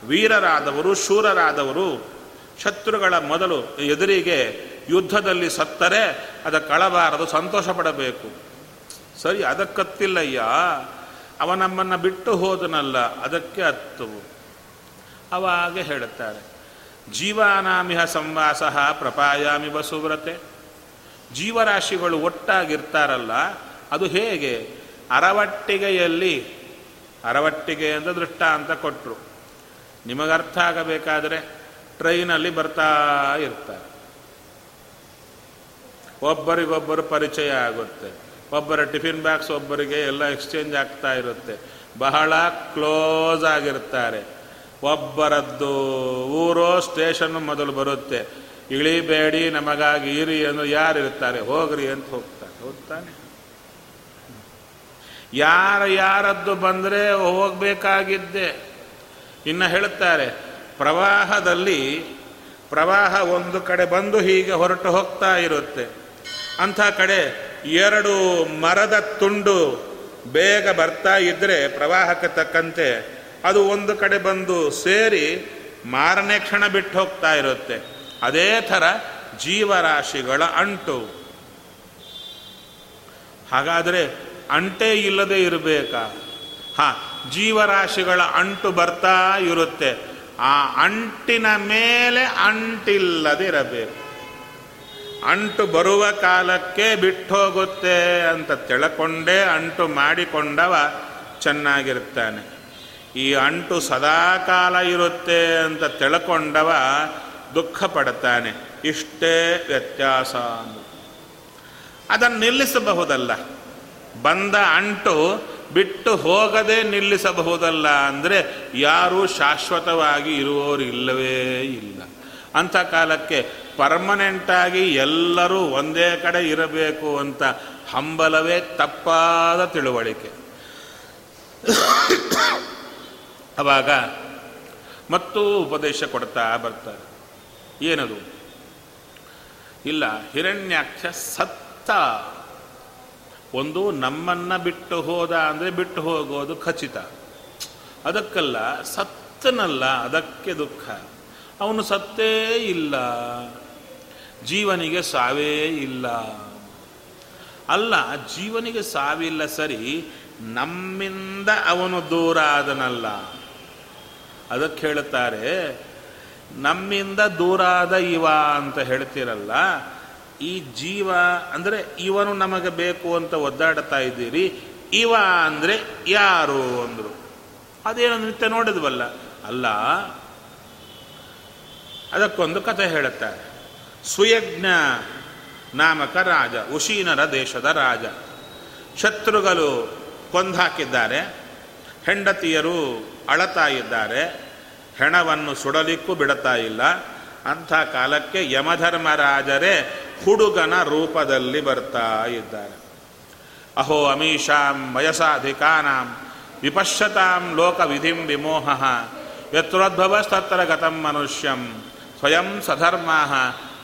ವೀರರಾದವರು ಶೂರರಾದವರು ಶತ್ರುಗಳ ಮೊದಲು ಎದುರಿಗೆ ಯುದ್ಧದಲ್ಲಿ ಸತ್ತರೆ, ಅದ ಕಳಬಾರದು ಸಂತೋಷ ಪಡಬೇಕು ಸರಿ, ಅದಕ್ಕತ್ತಿಲ್ಲಯ್ಯ. ಅವ ನಮ್ಮನ್ನು ಬಿಟ್ಟು ಹೋದನಲ್ಲ, ಅದಕ್ಕೆ ಹತ್ತು ಅವಾಗೆ ಹೇಳುತ್ತಾರೆ. ಜೀವಾನಾಮಿಹ ಸಂವಾಸ ಪ್ರಪಾಯಾಮಿ ಬಸುವ್ರತೆ ಜೀವರಾಶಿಗಳು ಒಟ್ಟಾಗಿರ್ತಾರಲ್ಲ, ಅದು ಹೇಗೆ? ಅರವಟ್ಟಿಗೆಯಲ್ಲಿ, ಅರವಟ್ಟಿಗೆ ಅಂತ ದೃಷ್ಟಾಂತ ಕೊಟ್ಟರು ನಿಮಗರ್ಥ ಆಗಬೇಕಾದರೆ ಟ್ರೈನಲ್ಲಿ ಬರ್ತಾ ಇರ್ತಾರೆ. ಒಬ್ಬರಿಗೊಬ್ಬರು ಪರಿಚಯ ಆಗುತ್ತೆ. ಒಬ್ಬರ ಟಿಫಿನ್ ಬಾಕ್ಸ್ ಒಬ್ಬರಿಗೆ ಎಲ್ಲ ಎಕ್ಸ್ಚೇಂಜ್ ಆಗ್ತಾ ಇರುತ್ತೆ. ಬಹಳ ಕ್ಲೋಸ್ ಆಗಿರ್ತಾರೆ. ಒಬ್ಬರದ್ದು ಊರೋ ಸ್ಟೇಷನ್ ಮೊದಲು ಬರುತ್ತೆ. ಇಳಿಬೇಡಿ, ನಮಗಾಗಿ ಇರಿ ಅಂದ್ರೆ ಯಾರು ಇರ್ತಾರೆ? ಹೋಗ್ರಿ ಅಂತ ಹೋಗ್ತಾರೆ. ಹೋಗ್ತಾನೆ ಯಾರ ಯಾರದ್ದು ಬಂದರೆ ಹೋಗಬೇಕಾಗಿದ್ದೆ. ಇನ್ನು ಹೇಳುತ್ತಾರೆ ಪ್ರವಾಹದಲ್ಲಿ ಪ್ರವಾಹ ಒಂದು ಕಡೆ ಬಂದು ಹೀಗೆ ಹೊರಟು ಹೋಗ್ತಾ ಇರುತ್ತೆ. ಅಂಥ ಕಡೆ ಎರಡು ಮರದ ತುಂಡು ಬೇಗ ಬರ್ತಾ ಇದ್ದರೆ ಪ್ರವಾಹಕ್ಕೆ ತಕ್ಕಂತೆ ಅದು ಒಂದು ಕಡೆ ಬಂದು ಸೇರಿ ಮಾರನೇ ಕ್ಷಣ ಬಿಟ್ಟು ಹೋಗ್ತಾ ಇರುತ್ತೆ. ಅದೇ ಥರ ಜೀವರಾಶಿಗಳ ಅಂಟು. ಹಾಗಾದರೆ ಅಂಟೇ ಇಲ್ಲದೆ ಇರಬೇಕಾ? ಹಾ, ಜೀವರಾಶಿಗಳ ಅಂಟು ಬರ್ತಾ ಇರುತ್ತೆ. ಆ ಅಂಟಿನ ಮೇಲೆ ಅಂಟಿಲ್ಲದಿರಬೇಕು. ಅಂಟು ಬರುವ ಕಾಲಕ್ಕೆ ಬಿಟ್ಟೋಗುತ್ತೆ ಅಂತ ತಿಳ್ಕೊಂಡೇ ಅಂಟು ಮಾಡಿಕೊಂಡವ ಚೆನ್ನಾಗಿರ್ತಾನೆ ಈ ಅಂಟು ಸದಾಕಾಲ ಇರುತ್ತೆ ಅಂತ ತಿಳ್ಕೊಂಡವ ದುಃಖ ಪಡ್ತಾನೆ. ಇಷ್ಟೇ ವ್ಯತ್ಯಾಸ ಅದನ್ನು ನಿಲ್ಲಿಸಬಹುದಲ್ಲ. ಬಂದ ಅಂಟು ಬಿಟ್ಟು ಹೋಗದೆ ನಿಲ್ಲಿಸಬಹುದಲ್ಲ ಅಂದರೆ ಯಾರೂ ಶಾಶ್ವತವಾಗಿ ಇರುವವರು ಇಲ್ಲವೇ ಇಲ್ಲ. ಅಂಥ ಕಾಲಕ್ಕೆ ಪರ್ಮನೆಂಟಾಗಿ ಎಲ್ಲರೂ ಒಂದೇ ಕಡೆ ಇರಬೇಕು ಅಂತ ಹಂಬಲವೇ ತಪ್ಪಾದ ತಿಳುವಳಿಕೆ. ಅವಾಗ ಮತ್ತು ಉಪದೇಶ ಕೊಡ್ತಾ ಬರ್ತಾರೆ. ಏನದು? ಇಲ್ಲ, ಹಿರಣ್ಯಾಕ್ಷ ಸತ್ತ ಒಂದು ನಮ್ಮನ್ನ ಬಿಟ್ಟು ಹೋದ ಅಂದರೆ ಬಿಟ್ಟು ಹೋಗೋದು ಖಚಿತ. ಅದಕ್ಕಲ್ಲ, ಸತ್ತನಲ್ಲ, ಅದಕ್ಕೆ ದುಃಖ. ಅವನು ಸತ್ತೇ ಇಲ್ಲ. ಜೀವನಿಗೆ ಸಾವೇ ಇಲ್ಲ. ಅಲ್ಲ, ಜೀವನಿಗೆ ಸಾವಿಲ್ಲ ಸರಿ, ನಮ್ಮಿಂದ ಅವನು ದೂರ ಆದನಲ್ಲ. ಅದಕ್ಕೆ ಹೇಳುತ್ತಾರೆ, ನಮ್ಮಿಂದ ದೂರ ಆದ ಇವ ಅಂತ ಹೇಳ್ತಿರಲ್ಲ ಈ ಜೀವ ಅಂದರೆ ಇವನು ನಮಗೆ ಬೇಕು ಅಂತ ಒದ್ದಾಡ್ತಾ ಇದ್ದೀರಿ, ಇವ ಅಂದರೆ ಯಾರು ಅಂದರು. ಅದೇನು ನಿತ್ಯ ನೋಡಿದ್ವಲ್ಲ? ಅಲ್ಲ. ಅದಕ್ಕೊಂದು ಕಥೆ ಹೇಳುತ್ತಾರೆ. ಸುಯಜ್ಞ ನಾಮಕ ರಾಜ, ಉಶೀನರ ದೇಶದ ರಾಜ. ಶತ್ರುಗಳು ಕೊಂದಾಕಿದ್ದಾರೆ ಹೆಂಡತಿಯರು ಅಳತಾ ಇದ್ದಾರೆ, ಹೆಣವನ್ನು ಸುಡಲಿಕ್ಕೂ ಬಿಡುತ್ತಾ ಇಲ್ಲ. ಅಂಥ ಕಾಲಕ್ಕೆ ಯಮಧರ್ಮರಾಜರೇ ಹುಡುಗನ ರೂಪದಲ್ಲಿ ಬರ್ತಾ ಇದ್ದಾರೆ. ಅಹೋ ಅಮೀಷಾಂ ವಯಸಾಧಿಕಾನಾಂ ವಿಪಶ್ಯತಾಂ ಲೋಕ ವಿಧಿಂ ವಿಮೋಹ ಯತ್ರೋದ್ಭವಸ್ತತ್ರ ಗತಂ ಮನುಷ್ಯಂ ಸ್ವಯಂ ಸಧರ್ಮಾ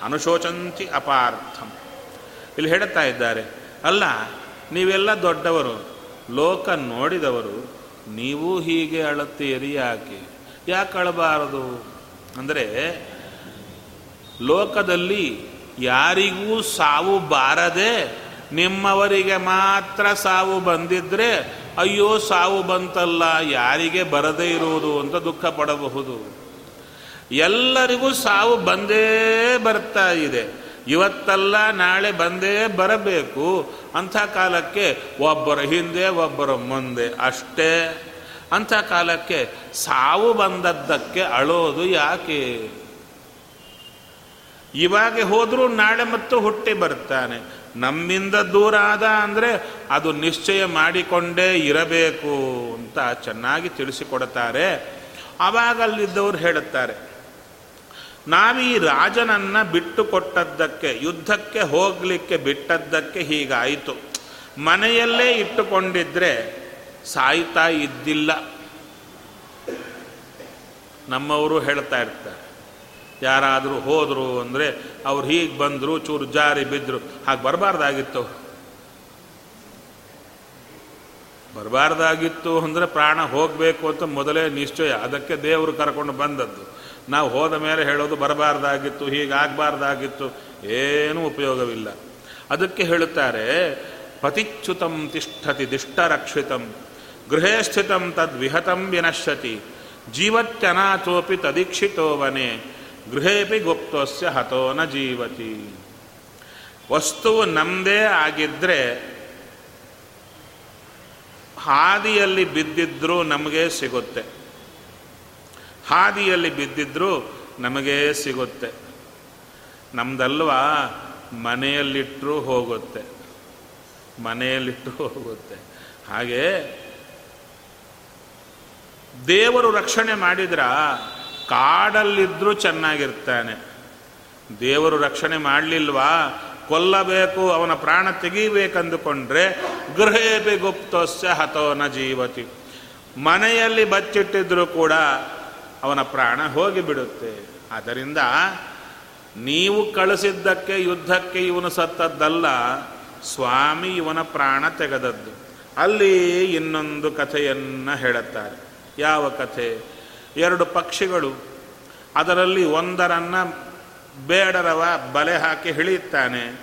ಅನುಶೋಚಂತಿ ಅಪಾರ್ಥಂ. ಇಲ್ಲಿ ಹೇಳುತ್ತಾ ಇದ್ದಾರೆ, ಅಲ್ಲ, ನೀವೆಲ್ಲ ದೊಡ್ಡವರು, ಲೋಕ ನೋಡಿದವರು, ನೀವು ಹೀಗೆ ಅಳುತ್ತೀರಿ ಯಾಕೆ? ಯಾಕೆ ಅಳಬಾರದು? ಅಂದರೆ ಲೋಕದಲ್ಲಿ ಯಾರಿಗೂ ಸಾವು ಬಾರದೆ ನಿಮ್ಮವರಿಗೆ ಮಾತ್ರ ಸಾವು ಬಂದಿದ್ರೆ, ಅಯ್ಯೋ, ಸಾವು ಬಂತಲ್ಲ, ಯಾರಿಗೆ ಬರದೇ ಇರುವುದು ಅಂತ ದುಃಖ ಪಡಬಹುದು. ಎಲ್ಲರಿಗೂ ಸಾವು ಬಂದೇ ಬರ್ತಾ ಇದೆ. ಇವತ್ತಲ್ಲ, ನಾಳೆ ಬಂದೇ ಬರಬೇಕು. ಅಂಥ ಕಾಲಕ್ಕೆ ಒಬ್ಬರ ಹಿಂದೆ, ಒಬ್ಬರ ಮುಂದೆ ಅಷ್ಟೇ. ಅಂಥ ಕಾಲಕ್ಕೆ ಸಾವು ಬಂದದ್ದಕ್ಕೆ ಅಳೋದು ಯಾಕೆ? ಇವಾಗ ಹೋದರೂ ನಾಳೆ ಮತ್ತು ಹುಟ್ಟಿ ಬರ್ತಾನೆ. ನಮ್ಮಿಂದ ದೂರ ಆದ ಅಂದರೆ ಅದು ನಿಶ್ಚಯ ಮಾಡಿಕೊಂಡೇ ಇರಬೇಕು ಅಂತ ಚೆನ್ನಾಗಿ ತಿಳಿಸಿಕೊಡ್ತಾರೆ. ಆವಾಗ ಅಲ್ಲಿದ್ದವರು ಹೇಳುತ್ತಾರೆ, ನಾವೀ ರಾಜನನ್ನ ಬಿಟ್ಟು ಕೊಟ್ಟದ್ದಕ್ಕೆ, ಯುದ್ಧಕ್ಕೆ ಹೋಗಲಿಕ್ಕೆ ಬಿಟ್ಟದ್ದಕ್ಕೆ ಹೀಗಾಯಿತು. ಮನೆಯಲ್ಲೇ ಇಟ್ಟುಕೊಂಡಿದ್ರೆ ಸಾಯ್ತಾ ಇದ್ದಿಲ್ಲ. ನಮ್ಮವರು ಹೇಳ್ತಾ ಇರ್ತಾರೆ ಯಾರಾದರೂ ಹೋದರು ಅಂದರೆ ಅವ್ರು ಹೀಗೆ ಬಂದರು, ಚೂರು ಜಾರಿ ಬಿದ್ದರು ಹಾಗೆ ಬರಬಾರ್ದಾಗಿತ್ತು. ಬರಬಾರ್ದಾಗಿತ್ತು ಅಂದರೆ ಪ್ರಾಣ ಹೋಗಬೇಕು ಅಂತ ಮೊದಲೇ ನಿಶ್ಚಯ. ಅದಕ್ಕೆ ದೇವರು ಕರ್ಕೊಂಡು ಬಂದದ್ದು. ನಾವು ಹೋದ ಮೇಲೆ ಹೇಳೋದು ಬರಬಾರ್ದಾಗಿತ್ತು ಹೀಗಾಗಬಾರ್ದಾಗಿತ್ತು ಏನೂ ಉಪಯೋಗವಿಲ್ಲ. ಅದಕ್ಕೆ ಹೇಳುತ್ತಾರೆ, ಪತಿಚ್ಯುತಂ ತಿಷ್ಠತಿ ದಿಷ್ಟರಕ್ಷಿತಂ, ಗೃಹೇ ಸ್ಥಿತಂ ತದ್ವಿಹತಂ ವಿನಶ್ಯತಿ, ಜೀವತ್ಯನಾಥೋಪಿ ತದೀಕ್ಷಿತೋ ವನೆ ಗೃಹೇಪಿ ಗುಪ್ತಸ್ಯ ಹತೋ ನ ಜೀವತಿ. ವಸ್ತುವು ನಮ್ಮದೇ ಆಗಿದ್ದರೆ ಹಾದಿಯಲ್ಲಿ ಬಿದ್ದಿದ್ರೂ ನಮಗೆ ಸಿಗುತ್ತೆ. ಹಾದಿಯಲ್ಲಿ ಬಿದ್ದಿದ್ರೂ ನಮಗೆ ಸಿಗುತ್ತೆ. ನಮ್ದಲ್ವಾ? ಮನೆಯಲ್ಲಿಟ್ಟರೂ ಹೋಗುತ್ತೆ. ಮನೆಯಲ್ಲಿಟ್ಟರು ಹೋಗುತ್ತೆ. ಹಾಗೆ ದೇವರು ರಕ್ಷಣೆ ಮಾಡಿದ್ರ? ಕಾಡಲ್ಲಿದ್ರೂ ಚೆನ್ನಾಗಿರ್ತಾನೆ. ದೇವರು ರಕ್ಷಣೆ ಮಾಡಲಿಲ್ವಾ? ಕೊಲ್ಲಬೇಕು, ಅವನ ಪ್ರಾಣ ತೆಗೀಬೇಕಂದುಕೊಂಡ್ರೆ ಗೃಹೇಪಿ ಗುಪ್ತಸ್ಯ ಹತೋನ ಜೀವತಿ. ಮನೆಯಲ್ಲಿ ಬಚ್ಚಿಟ್ಟಿದ್ರೂ ಕೂಡ ಅವನ ಪ್ರಾಣ ಹೋಗಿಬಿಡುತ್ತೆ. ಆದ್ದರಿಂದ ನೀವು ಕಳಿಸಿದ್ದಕ್ಕೆ ಯುದ್ಧಕ್ಕೆ ಇವನು ಸತ್ತದ್ದಲ್ಲ, ಸ್ವಾಮಿ ಇವನ ಪ್ರಾಣ ತೆಗೆದದ್ದು. ಅಲ್ಲಿ ಇನ್ನೊಂದು ಕಥೆಯನ್ನು ಹೇಳುತ್ತಾರೆ. ಯಾವ ಕಥೆ? ಎರಡು ಪಕ್ಷಿಗಳು ಅದರಲ್ಲಿ ಒಂದರನ್ನು ಬೇಡರವ ಬಲೆ ಹಾಕಿ ಹಿಳಿಯುತ್ತಾನೆ,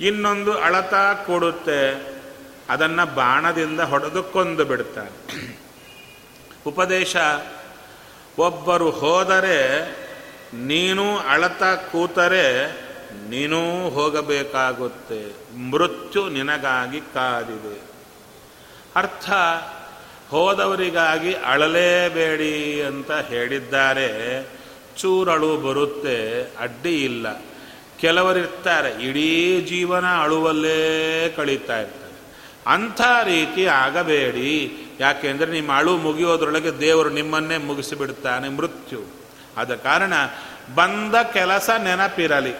ಇನ್ನೊಂದು ಅಳತಾ ಕೊಡುತ್ತೆ, ಅದನ್ನು ಬಾಣದಿಂದ ಹೊಡೆದು ಕೊಂದು ಬಿಡುತ್ತಾನೆ ಉಪದೇಶ, ಒಬ್ಬರು ಹೋದರೆ ನೀನು ಅಳತ ಕೂತರೆ ನೀನೂ ಹೋಗಬೇಕಾಗುತ್ತೆ, ಮೃತ್ಯು ನಿನಗಾಗಿ ಕಾದಿದೆ. ಅರ್ಥ ಹೋದವರಿಗಾಗಿ ಅಳಲೇಬೇಡಿ ಅಂತ ಹೇಳಿದ್ದಾರೆ. ಚೂರಳು ಬರುತ್ತೆ, ಅಡ್ಡಿ ಇಲ್ಲ. ಕೆಲವರಿರ್ತಾರೆ, ಇಡೀ ಜೀವನ ಅಳುವಲ್ಲೇ ಕಳೀತಾ ಇರ್ತಾರೆ. ಅಂಥ ರೀತಿ ಆಗಬೇಡಿ. ಯಾಕೆಂದರೆ ನಿಮ್ಮ ಅಳು ಮುಗಿಯೋದ್ರೊಳಗೆ ದೇವರು ನಿಮ್ಮನ್ನೇ ಮುಗಿಸಿಬಿಡ್ತಾನೆ ಮೃತ್ಯು. ಆದ ಕಾರಣ ಬಂದ ಕೆಲಸ ನೆನಪಿರಲಿ.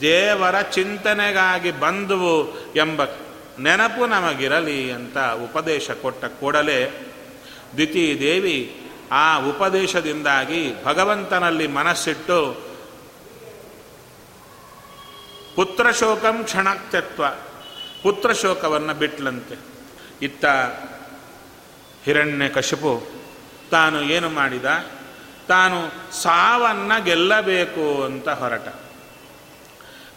ದೇವರ ಚಿಂತನೆಗಾಗಿ ಬಂದುವು ಎಂಬ ನೆನಪು ನಮಗಿರಲಿ ಅಂತ ಉಪದೇಶ ಕೊಟ್ಟ ಕೂಡಲೇ ದಿತಿ ದೇವಿ ಆ ಉಪದೇಶದಿಂದಾಗಿ ಭಗವಂತನಲ್ಲಿ ಮನಸ್ಸಿಟ್ಟು ಪುತ್ರಶೋಕಂ ಕ್ಷಣಕ್ತತ್ವ ಪುತ್ರಶೋಕವನ್ನು ಬಿಟ್ಲಂತೆ. ಇತ್ತ ಹಿರಣ್ಯ ಕಶಿಪು ತಾನು ಏನು ಮಾಡಿದ? ತಾನು ಸಾವನ್ನ ಗೆಲ್ಲಬೇಕು ಅಂತ ಹೊರಟ.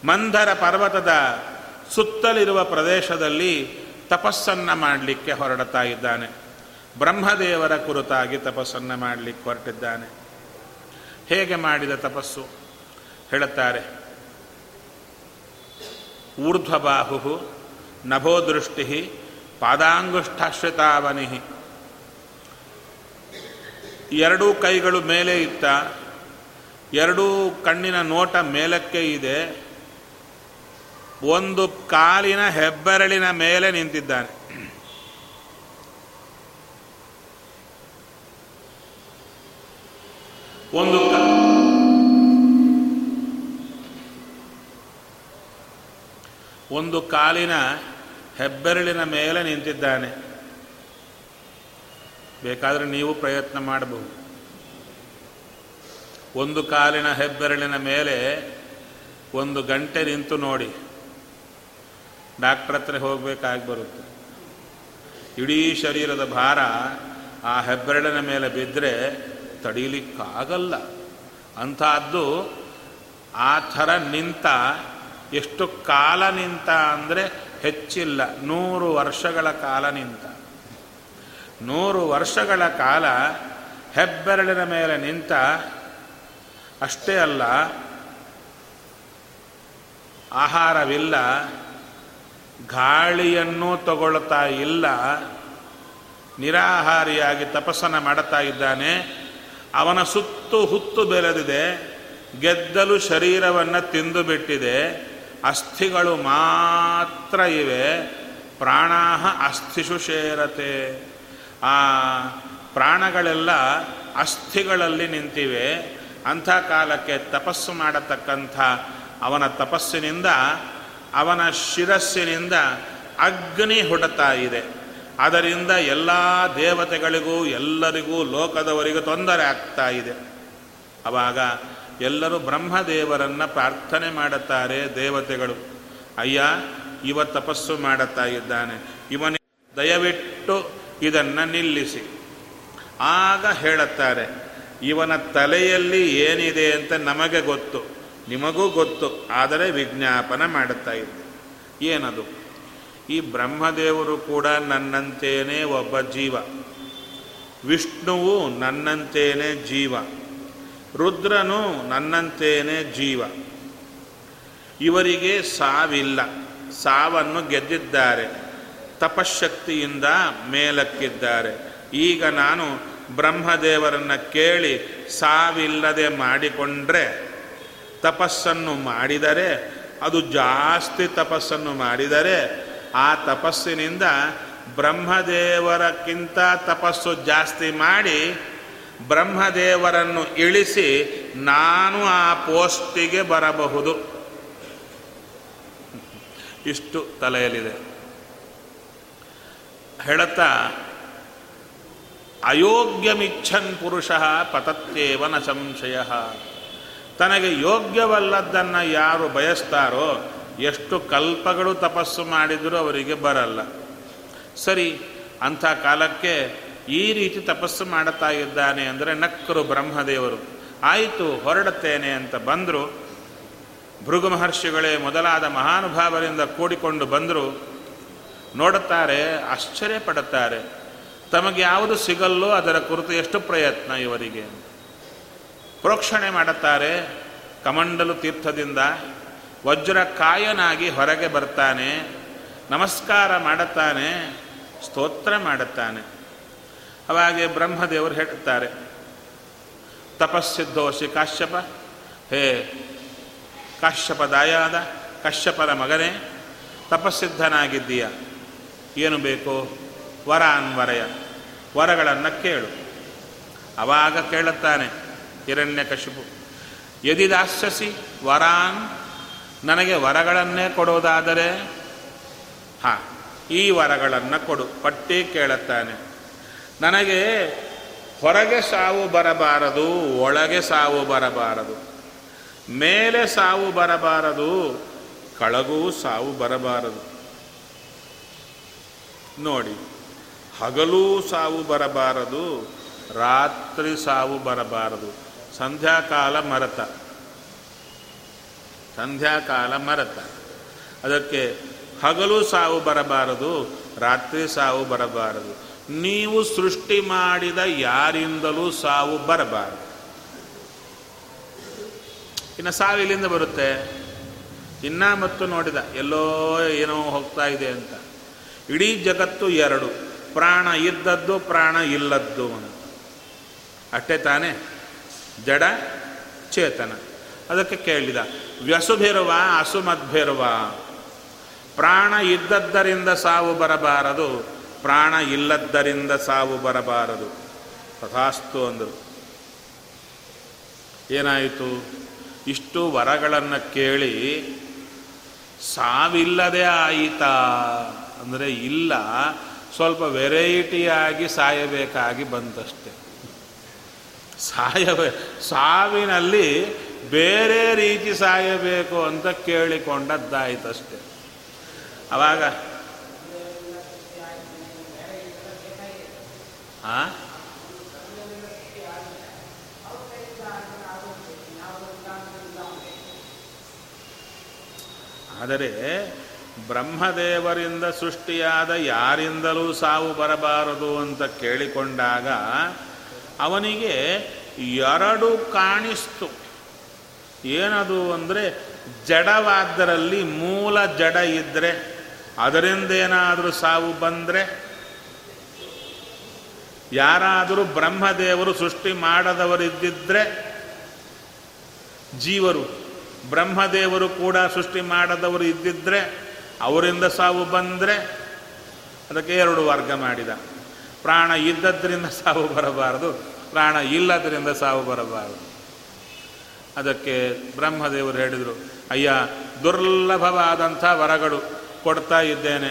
ಮಂದರ ಪರ್ವತದ ಸುತ್ತಲಿರುವ ಪ್ರದೇಶದಲ್ಲಿ ತಪಸ್ಸನ್ನ ಮಾಡಲಿಕ್ಕೆ ಹೊರಡತಾ ಇದ್ದಾನೆ. ಬ್ರಹ್ಮದೇವರ ಕುರಿತಾಗಿ ತಪಸ್ಸನ್ನು ಮಾಡಲಿಕ್ಕೆ ಹೊರಟಿದ್ದಾನೆ. ಹೇಗೆ ಮಾಡಿದ ತಪಸ್ಸು? ಹೇಳುತ್ತಾರೆ. ಊರ್ಧ್ವಬಾಹು ನಭೋದೃಷ್ಟಿ ಪಾದಾಂಗುಷ್ಠಾಶ್ರಿತಾವನಿ. ಎರಡೂ ಕೈಗಳು ಮೇಲೆ ಇತ್ತ, ಎರಡೂ ಕಣ್ಣಿನ ನೋಟ ಮೇಲಕ್ಕೆ ಇದೆ. ಒಂದು ಕಾಲಿನ ಹೆಬ್ಬೆರಳಿನ ಮೇಲೆ ನಿಂತಿದ್ದಾನೆ. ಒಂದು ಒಂದು ಕಾಲಿನ ಹೆಬ್ಬೆರಳಿನ ಮೇಲೆ ನಿಂತಿದ್ದಾನೆ. ಬೇಕಾದರೆ ನೀವು ಪ್ರಯತ್ನ ಮಾಡಬಹುದು. ಒಂದು ಕಾಲಿನ ಹೆಬ್ಬೆರಳಿನ ಮೇಲೆ ಒಂದು ಗಂಟೆ ನಿಂತು ನೋಡಿ. ಡಾಕ್ಟ್ರ್ ಹತ್ರ ಹೋಗಬೇಕಾಗಿ ಬರುತ್ತೆ. ಇಡೀ ಶರೀರದ ಭಾರ ಆ ಹೆಬ್ಬೆರಳಿನ ಮೇಲೆ ಬಿದ್ದರೆ ತಡೀಲಿಕ್ಕಾಗಲ್ಲ. ಅಂಥದ್ದು ಆ ಥರ ನಿಂತ, ಎಷ್ಟು ಕಾಲ ನಿಂತ ಅಂದರೆ ಹೆಚ್ಚಿಲ್ಲ. ನೂರು ವರ್ಷಗಳ ಕಾಲ ನಿಂತ. ನೂರು ವರ್ಷಗಳ ಕಾಲ ಹೆಬ್ಬೆರಳಿನ ಮೇಲೆ ನಿಂತ, ಅಷ್ಟೇ ಅಲ್ಲ, ಆಹಾರವಿಲ್ಲ, ಗಾಳಿಯನ್ನೂ ತಗೊಳ್ತಾ ಇಲ್ಲ, ನಿರಾಹಾರಿಯಾಗಿ ತಪಸ್ಸನ್ನು ಮಾಡುತ್ತಾ ಇದ್ದಾನೆ. ಅವನ ಸುತ್ತು ಹುತ್ತು ಬೆಳೆದಿದೆ, ಗೆದ್ದಲು ಶರೀರವನ್ನು ತಿಂದು ಬಿಟ್ಟಿದೆ, ಅಸ್ಥಿಗಳು ಮಾತ್ರ ಇವೆ, ಪ್ರಾಣಾಹ ಅಸ್ಥಿಷು ಶೇರತೆ. ಆ ಪ್ರಾಣಗಳೆಲ್ಲ ಅಸ್ಥಿಗಳಲ್ಲಿ ನಿಂತಿವೆ. ಅಂಥ ಕಾಲಕ್ಕೆ ತಪಸ್ಸು ಮಾಡತಕ್ಕಂಥ ಅವನ ತಪಸ್ಸಿನಿಂದ, ಅವನ ಶಿರಸ್ಸಿನಿಂದ ಅಗ್ನಿ ಹೊಡತಾ ಇದೆ. ಅದರಿಂದ ಎಲ್ಲ ದೇವತೆಗಳಿಗೂ, ಎಲ್ಲರಿಗೂ, ಲೋಕದವರಿಗೂ ತೊಂದರೆ ಆಗ್ತಾ ಇದೆ. ಆವಾಗ ಎಲ್ಲರೂ ಬ್ರಹ್ಮದೇವರನ್ನು ಪ್ರಾರ್ಥನೆ ಮಾಡುತ್ತಾರೆ ದೇವತೆಗಳು. ಅಯ್ಯ, ಇವ ತಪಸ್ಸು ಮಾಡುತ್ತಾ ಇದ್ದಾನೆ. ಇವನ ದಯವಿಟ್ಟು ಇದನ್ನು ನಿಲ್ಲಿಸಿ. ಆಗ ಹೇಳುತ್ತಾರೆ, ಇವನ ತಲೆಯಲ್ಲಿ ಏನಿದೆ ಅಂತ ನಮಗೆ ಗೊತ್ತು. ನಿಮಗೂ ಗೊತ್ತು. ಆದರೆ ವಿಜ್ಞಾಪನ ಮಾಡುತ್ತಾ ಇದ್ದೆ. ಏನದು? ಈ ಬ್ರಹ್ಮದೇವರು ಕೂಡ ನನ್ನಂತೇನೆ ಒಬ್ಬ ಜೀವ. ವಿಷ್ಣುವು ನನ್ನಂತೇನೆ ಜೀವ. ರುದ್ರನು ನನ್ನಂತೇನೆ ಜೀವ. ಇವರಿಗೆ ಸಾವಿಲ್ಲ. ಸಾವನ್ನು ಗೆದ್ದಿದ್ದಾರೆ. ತಪಶಕ್ತಿಯಿಂದ ಮೇಲಕ್ಕಿದ್ದಾರೆ. ಈಗ ನಾನು ಬ್ರಹ್ಮದೇವರನ್ನು ಕೇಳಿ ಸಾವಿಲ್ಲದೆ ಮಾಡಿಕೊಂಡ್ರೆ, ತಪಸ್ಸನ್ನು ಮಾಡಿದರೆ, ಅದು ಜಾಸ್ತಿ ತಪಸ್ಸನ್ನು ಮಾಡಿದರೆ ಆ ತಪಸ್ಸಿನಿಂದ ಬ್ರಹ್ಮದೇವರಕ್ಕಿಂತ ತಪಸ್ಸು ಜಾಸ್ತಿ ಮಾಡಿ ಬ್ರಹ್ಮದೇವರನ್ನು ಇಳಿಸಿ ನಾನು ಆ ಪೋಸ್ಟಿಗೆ ಬರಬಹುದು. ಇಷ್ಟು ತಲೆಯಲ್ಲಿದೆ. ಹೇಳುತ್ತಾ, ಅಯೋಗ್ಯಮಿಚ್ಛನ್ ಪುರುಷ ಪತತ್ಯೇವನ ಸಂಶಯ. ತನಗೆ ಯೋಗ್ಯವಲ್ಲದ್ದನ್ನು ಯಾರು ಬಯಸ್ತಾರೋ ಎಷ್ಟು ಕಲ್ಪಗಳು ತಪಸ್ಸು ಮಾಡಿದರೂ ಅವರಿಗೆ ಬರಲ್ಲ. ಸರಿ, ಅಂಥ ಕಾಲಕ್ಕೆ ಈ ರೀತಿ ತಪಸ್ಸು ಮಾಡುತ್ತಾ ಇದ್ದಾನೆ ಅಂದರೆ ನಕ್ಕರು ಬ್ರಹ್ಮದೇವರು. ಆಯಿತು, ಹೊರಡುತ್ತೇನೆ ಅಂತ ಬಂದರು. ಭೃಗು ಮಹರ್ಷಿಗಳೇ ಮೊದಲಾದ ಮಹಾನುಭಾವರಿಂದ ಕೂಡಿಕೊಂಡು ಬಂದರು. ನೋಡುತ್ತಾರೆ, ಆಶ್ಚರ್ಯ ಪಡುತ್ತಾರೆ. ತಮಗೆ ಯಾವುದು ಸಿಗಲ್ಲೋ ಅದರ ಕುರಿತು ಎಷ್ಟು ಪ್ರಯತ್ನ ಇವರಿಗೆ. ಪ್ರೋಕ್ಷಣೆ ಮಾಡುತ್ತಾರೆ ಕಮಂಡಲು ತೀರ್ಥದಿಂದ. ವಜ್ರ ಕಾಯನಾಗಿ ಹೊರಗೆ ಬರ್ತಾನೆ, ನಮಸ್ಕಾರ ಮಾಡುತ್ತಾನೆ ಸ್ತೋತ್ರ ಮಾಡುತ್ತಾನೆ ಅವಾಗೆ ಬ್ರಹ್ಮದೇವರು ಹೇಳುತ್ತಾರೆ ತಪಸ್ಸಿದ್ದೋಷಿ ಕಾಶ್ಯಪ, ಹೇ ಕಾಶ್ಯಪದಾಯಾದ ಕಶ್ಯಪದ ಮಗನೇ, ತಪಸ್ಸಿದ್ಧನಾಗಿದ್ದೀಯ. ಏನು ಬೇಕು? ವರ ಅನ್ವರಯ ವರಗಳನ್ನು ಕೇಳು. ಅವಾಗ ಕೇಳುತ್ತಾನೆ ಹಿರಣ್ಯ ಕಶಿಪು ಯದಿ ದಾಸ್ಯಸಿ ವರಾನ್ ನನಗೆ ವರಗಳನ್ನೇ ಕೊಡೋದಾದರೆ? ಹಾಂ, ಈ ವರಗಳನ್ನು ಕೊಡು, ಪಟ್ಟಿ ಕೇಳುತ್ತಾನೆ. ನನಗೆ ಹೊರಗೆ ಸಾವು ಬರಬಾರದು, ಒಳಗೆ ಸಾವು ಬರಬಾರದು. ಮೇಲೆ ಸಾವು ಬರಬಾರದು, ಕಳಗೂ ಸಾವು ಬರಬಾರದು. ನೋಡಿ, ಹಗಲೂ ಸಾವು ಬರಬಾರದು, ರಾತ್ರಿ ಸಾವು ಬರಬಾರದು. ಸಂಧ್ಯಾಕಾಲ ಮರತ. ಸಂಧ್ಯಾಕಾಲ ಮರತ. ಅದಕ್ಕೆ ಹಗಲು ಸಾವು ಬರಬಾರದು, ರಾತ್ರಿ ಸಾವು ಬರಬಾರದು. ನೀವು ಸೃಷ್ಟಿ ಮಾಡಿದ ಯಾರಿಂದಲೂ ಸಾವು ಬರಬಾರದು. ಇನ್ನು ಸಾವು ಇಲ್ಲಿಂದ ಬರುತ್ತೆ. ಇನ್ನ ಮತ್ತು ನೋಡಿದ, ಎಲ್ಲೋ ಏನೋ ಹೋಗ್ತಾ ಇದೆ ಅಂತ. ಇಡೀ ಜಗತ್ತು ಎರಡು, ಪ್ರಾಣ ಇದ್ದದ್ದು, ಪ್ರಾಣ ಇಲ್ಲದ್ದು ಅಂತ. ಅಷ್ಟೇ ತಾನೇ. ಜಡ ಚೇತನ. ಅದಕ್ಕೆ ಕೇಳಿದ ವ್ಯಸುಭಿರುವ ಅಸುಮದ್ಭಿರುವ ಪ್ರಾಣ ಇದ್ದದ್ದರಿಂದ ಸಾವು ಬರಬಾರದು, ಪ್ರಾಣ ಇಲ್ಲದ್ದರಿಂದ ಸಾವು ಬರಬಾರದು. ತಥಾಸ್ತು ಅಂದರು. ಏನಾಯಿತು? ಇಷ್ಟು ವರಗಳನ್ನು ಕೇಳಿ, ಸಾವಿಲ್ಲದೆ ಆಯಿತಾ. ಅಂದರೆ ಇಲ್ಲ, ಸ್ವಲ್ಪ ವೆರೈಟಿಯಾಗಿ ಸಾಯಬೇಕಾಗಿ ಬಂತಷ್ಟೆ ಸಾಯಬೇ ಸಾವಿನಲ್ಲಿ ಬೇರೆ ರೀತಿ ಸಾಯಬೇಕು ಅಂತ ಕೇಳಿಕೊಂಡದ್ದಾಯಿತಷ್ಟೆ. ಅವಾಗ? ಆ? ಆದರೆ ಬ್ರಹ್ಮದೇವರಿಂದ ಸೃಷ್ಟಿಯಾದ ಯಾರಿಂದಲೂ ಸಾವು ಬರಬಾರದು ಅಂತ ಕೇಳಿಕೊಂಡಾಗ ಅವನಿಗೆ ಎರಡು ಕಾಣಿಸ್ತು. ಏನದು ಅಂದರೆ ಜಡವಾದ್ದರಲ್ಲಿ ಮೂಲ ಜಡ ಇದ್ದರೆ ಅದರಿಂದ ಏನಾದರೂ ಸಾವು ಬಂದರೆ ಯಾರಾದರೂ ಬ್ರಹ್ಮದೇವರು ಸೃಷ್ಟಿ ಮಾಡದವರಿದ್ದಿದ್ರೆ ಜೀವರು, ಬ್ರಹ್ಮದೇವರು ಕೂಡ ಸೃಷ್ಟಿ ಮಾಡದವರು ಇದ್ದಿದ್ರೆ ಅವರಿಂದ ಸಾವು ಬಂದರೆ ಅದಕ್ಕೆ ಎರಡು ವರ್ಗ ಮಾಡಿದ. ಪ್ರಾಣ ಇದ್ದದ್ರಿಂದ ಸಾವು ಬರಬಾರದು, ಪ್ರಾಣ ಇಲ್ಲದರಿಂದ ಸಾವು ಬರಬಾರದು. ಅದಕ್ಕೆ ಬ್ರಹ್ಮದೇವರು ಹೇಳಿದರು, ಅಯ್ಯ, ದುರ್ಲಭವಾದಂಥ ವರಗಳು ಕೊಡ್ತಾ ಇದ್ದೇನೆ.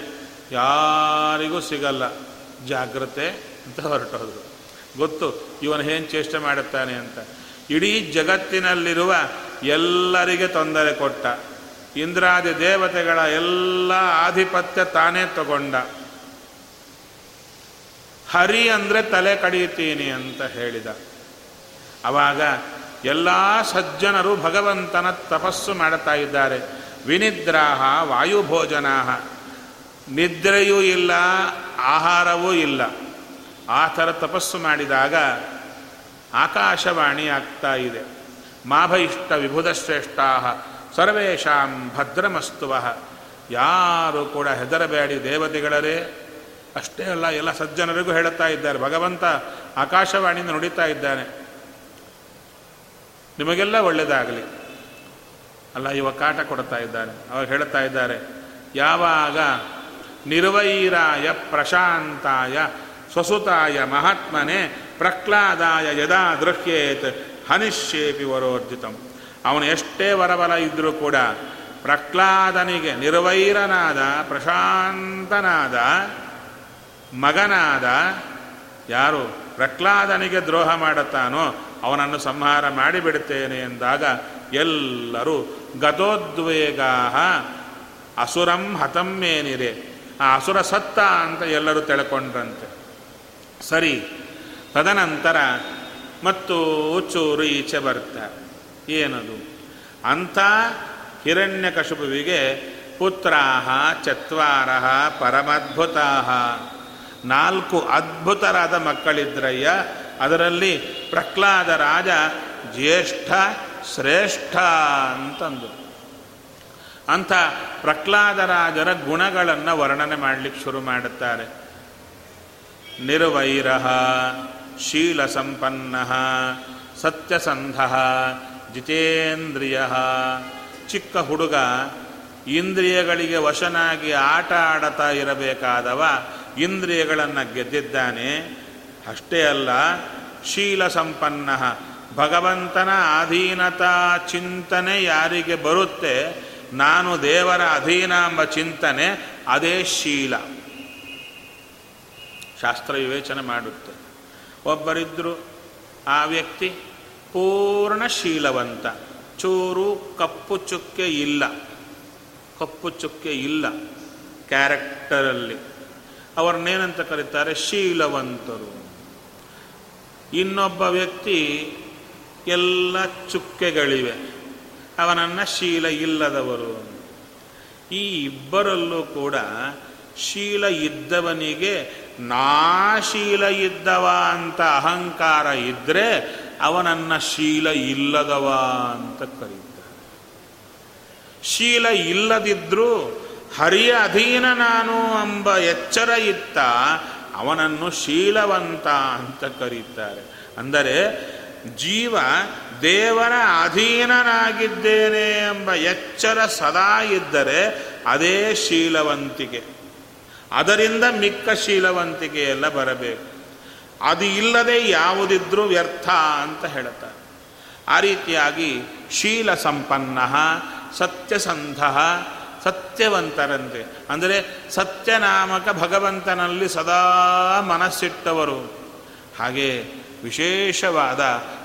ಯಾರಿಗೂ ಸಿಗಲ್ಲ. ಜಾಗ್ರತೆ ಅಂತ ಹೊರಟೋದ್ರು. ಗೊತ್ತು, ಇವನು ಏನು ಚೇಷ್ಟೆ ಮಾಡುತ್ತಾನೆ ಅಂತ. ಇಡೀ ಜಗತ್ತಿನಲ್ಲಿರುವ ಎಲ್ಲರಿಗೆ ತೊಂದರೆ ಕೊಟ್ಟ. ಇಂದ್ರಾದಿ ದೇವತೆಗಳ ಎಲ್ಲ ಆಧಿಪತ್ಯ ತಾನೇ ತಗೊಂಡ. ಹರಿ ಅಂದರೆ ತಲೆ ಕಡಿಯುತ್ತೀನಿ ಅಂತ ಹೇಳಿದ. ಅವಾಗ ಎಲ್ಲ ಸಜ್ಜನರು ಭಗವಂತನ ತಪಸ್ಸು ಮಾಡುತ್ತಾ ಇದ್ದಾರೆ. ವಿನಿದ್ರಾಹ, ವಾಯುಭೋಜನಾಹ. ನಿದ್ರೆಯೂ ಇಲ್ಲ, ಆಹಾರವೂ ಇಲ್ಲ. ಆ ಥರ ತಪಸ್ಸು ಮಾಡಿದಾಗ ಆಕಾಶವಾಣಿ ಆಗ್ತಾ ಇದೆ. ಮಾಭಯಿಷ್ಟ ಇಷ್ಟ ವಿಭುಧ ಶ್ರೇಷ್ಠಾ ಸರ್ವೇಷಾಂ ಭದ್ರಮಸ್ತುವ. ಯಾರು ಕೂಡ ಹೆದರಬೇಡಿ ದೇವತೆಗಳರೇ. ಅಷ್ಟೇ ಅಲ್ಲ, ಎಲ್ಲ ಸಜ್ಜನರಿಗೂ ಹೇಳುತ್ತಾ ಇದ್ದಾರೆ. ಭಗವಂತ ಆಕಾಶವಾಣಿಯಿಂದ ನುಡಿತಾ ಇದ್ದಾನೆ. ನಿಮಗೆಲ್ಲ ಒಳ್ಳೆಯದಾಗಲಿ ಅಲ್ಲ, ಇವ ಕಾಟ ಕೊಡ್ತಾ ಇದ್ದಾರೆ ಅವಾಗ ಹೇಳ್ತಾ ಇದ್ದಾರೆ, ಯಾವಾಗ ನಿರ್ವೈರಾಯ ಪ್ರಶಾಂತಾಯ ಸ್ವಸುತಾಯ ಮಹಾತ್ಮನೆ ಪ್ರಹ್ಲಾದಾಯ ಯದಾ ದೃಹ್ಯೇತ್ ಹನಿಶ್ಯೇಪಿ ವರೋರ್ಜಿತಂ. ಅವನು ಎಷ್ಟೇ ವರಬಲ ಇದ್ದರೂ ಕೂಡ ಪ್ರಹ್ಲಾದನಿಗೆ ನಿರ್ವೈರನಾದ, ಪ್ರಶಾಂತನಾದ, ಮಗನಾದ ಯಾರು ಪ್ರಹ್ಲಾದನಿಗೆ ದ್ರೋಹ ಮಾಡುತ್ತಾನೋ ಅವನನ್ನು ಸಂಹಾರ ಮಾಡಿಬಿಡುತ್ತೇನೆ ಎಂದಾಗ ಎಲ್ಲರೂ ಗತೋದ್ವೇಗಾ ಅಸುರಂ ಹತಮ್ಮೇನಿರೆ ಆ ಅಸುರ ಸತ್ತ ಅಂತ ಎಲ್ಲರೂ ತಿಳ್ಕೊಂಡ್ರಂತೆ. ಸರಿ, ತದನಂತರ ಮತ್ತು ಚೂರು ಈಚೆ ಬರ್ತಾರೆ ಏನದು? ಅಂಥ ಹಿರಣ್ಯಕಶುಪುವಿಗೆ ಪುತ್ರಾಹ ಚತ್ವಾರ ಪರಮದ್ಭುತಾಹ, ನಾಲ್ಕು ಅದ್ಭುತರಾದ ಮಕ್ಕಳಿದ್ರಯ್ಯ ಅದರಲ್ಲಿ ಪ್ರಹ್ಲಾದ ರಾಜ ಜ್ಯೇಷ್ಠ ಶ್ರೇಷ್ಠ ಅಂತಂದು ಅಂಥ ಪ್ರಹ್ಲಾದರಾಜರ ಗುಣಗಳನ್ನು ವರ್ಣನೆ ಮಾಡಲಿಕ್ಕೆ ಶುರು ಮಾಡುತ್ತಾರೆ. ನಿರ್ವೈರ ಶೀಲ ಸಂಪನ್ನ ಸತ್ಯಸಂಧ ಜಿತೇಂದ್ರಿಯ ಚಿಕ್ಕ ಹುಡುಗ ಇಂದ್ರಿಯಗಳಿಗೆ ವಶನಾಗಿ ಆಟ ಆಡತಾ ಇರಬೇಕಾದವ ಇಂದ್ರಿಯಗಳನ್ನು ಗೆದ್ದಿದ್ದಾನೆ ಅಷ್ಟೇ ಅಲ್ಲ, ಶೀಲ ಸಂಪನ್ನ, ಭಗವಂತನ ಅಧೀನತಾ ಚಿಂತನೆ ಯಾರಿಗೆ ಬರುತ್ತೆ? ನಾನು ದೇವರ ಅಧೀನ ಎಂಬ ಚಿಂತನೆ ಅದೇ ಶೀಲ. ಶಾಸ್ತ್ರ ವಿವೇಚನೆ ಮಾಡುತ್ತೆ. ಒಬ್ಬರಿದ್ದರು ಆ ವ್ಯಕ್ತಿ ಪೂರ್ಣ ಶೀಲವಂತ. ಚೂರು ಕಪ್ಪು ಚುಕ್ಕೆ ಇಲ್ಲ. ಕಪ್ಪು ಚುಕ್ಕೆ ಇಲ್ಲ ಕ್ಯಾರೆಕ್ಟರಲ್ಲಿ ಅವ್ರನ್ನೇನಂತ ಕರೀತಾರೆ? ಶೀಲವಂತರು. ಇನ್ನೊಬ್ಬ ವ್ಯಕ್ತಿ ಎಲ್ಲ ಚುಕ್ಕೆಗಳಿವೆ. ಅವನನ್ನು ಶೀಲ ಇಲ್ಲದವರು. ಈ ಇಬ್ಬರಲ್ಲೂ ಕೂಡ ಶೀಲ ಇದ್ದವನಿಗೆ ನಾ ಶೀಲ ಇದ್ದವ ಅಂತ ಅಹಂಕಾರ ಇದ್ದರೆ ಅವನನ್ನ ಶೀಲ ಇಲ್ಲದವ ಅಂತ ಕರೀತಾರೆ. ಶೀಲ ಇಲ್ಲದಿದ್ದರೂ ಹರಿಯ ಅಧೀನ ನಾನು ಎಂಬ ಎಚ್ಚರ ಇತ್ತ ಅವನನ್ನು ಶೀಲವಂತ ಅಂತ ಕರೀತಾರೆ. ಅಂದರೆ ಜೀವ ದೇವರ ಅಧೀನನಾಗಿದ್ದೇನೆ ಎಂಬ ಎಚ್ಚರ ಸದಾ ಇದ್ದರೆ ಅದೇ ಶೀಲವಂತಿಕೆ. ಅದರಿಂದ ಮಿಕ್ಕ ಶೀಲವಂತಿಕೆ ಎಲ್ಲ ಬರಬೇಕು. ಅದು ಇಲ್ಲದೆ ಯಾವುದಿದ್ರೂ ವ್ಯರ್ಥ ಅಂತ ಹೇಳುತ್ತಾರೆ. ಆ ರೀತಿಯಾಗಿ ಶೀಲ ಸಂಪನ್ನ ಸತ್ಯಸಂಧ ಸತ್ಯವಂತರಂತೆ. ಅಂದರೆ ಸತ್ಯನಾಮಕ ಭಗವಂತನಲ್ಲಿ ಸದಾ ಮನಸ್ಸಿಟ್ಟವರು. ಹಾಗೆ ವಿಶೇಷವಾದ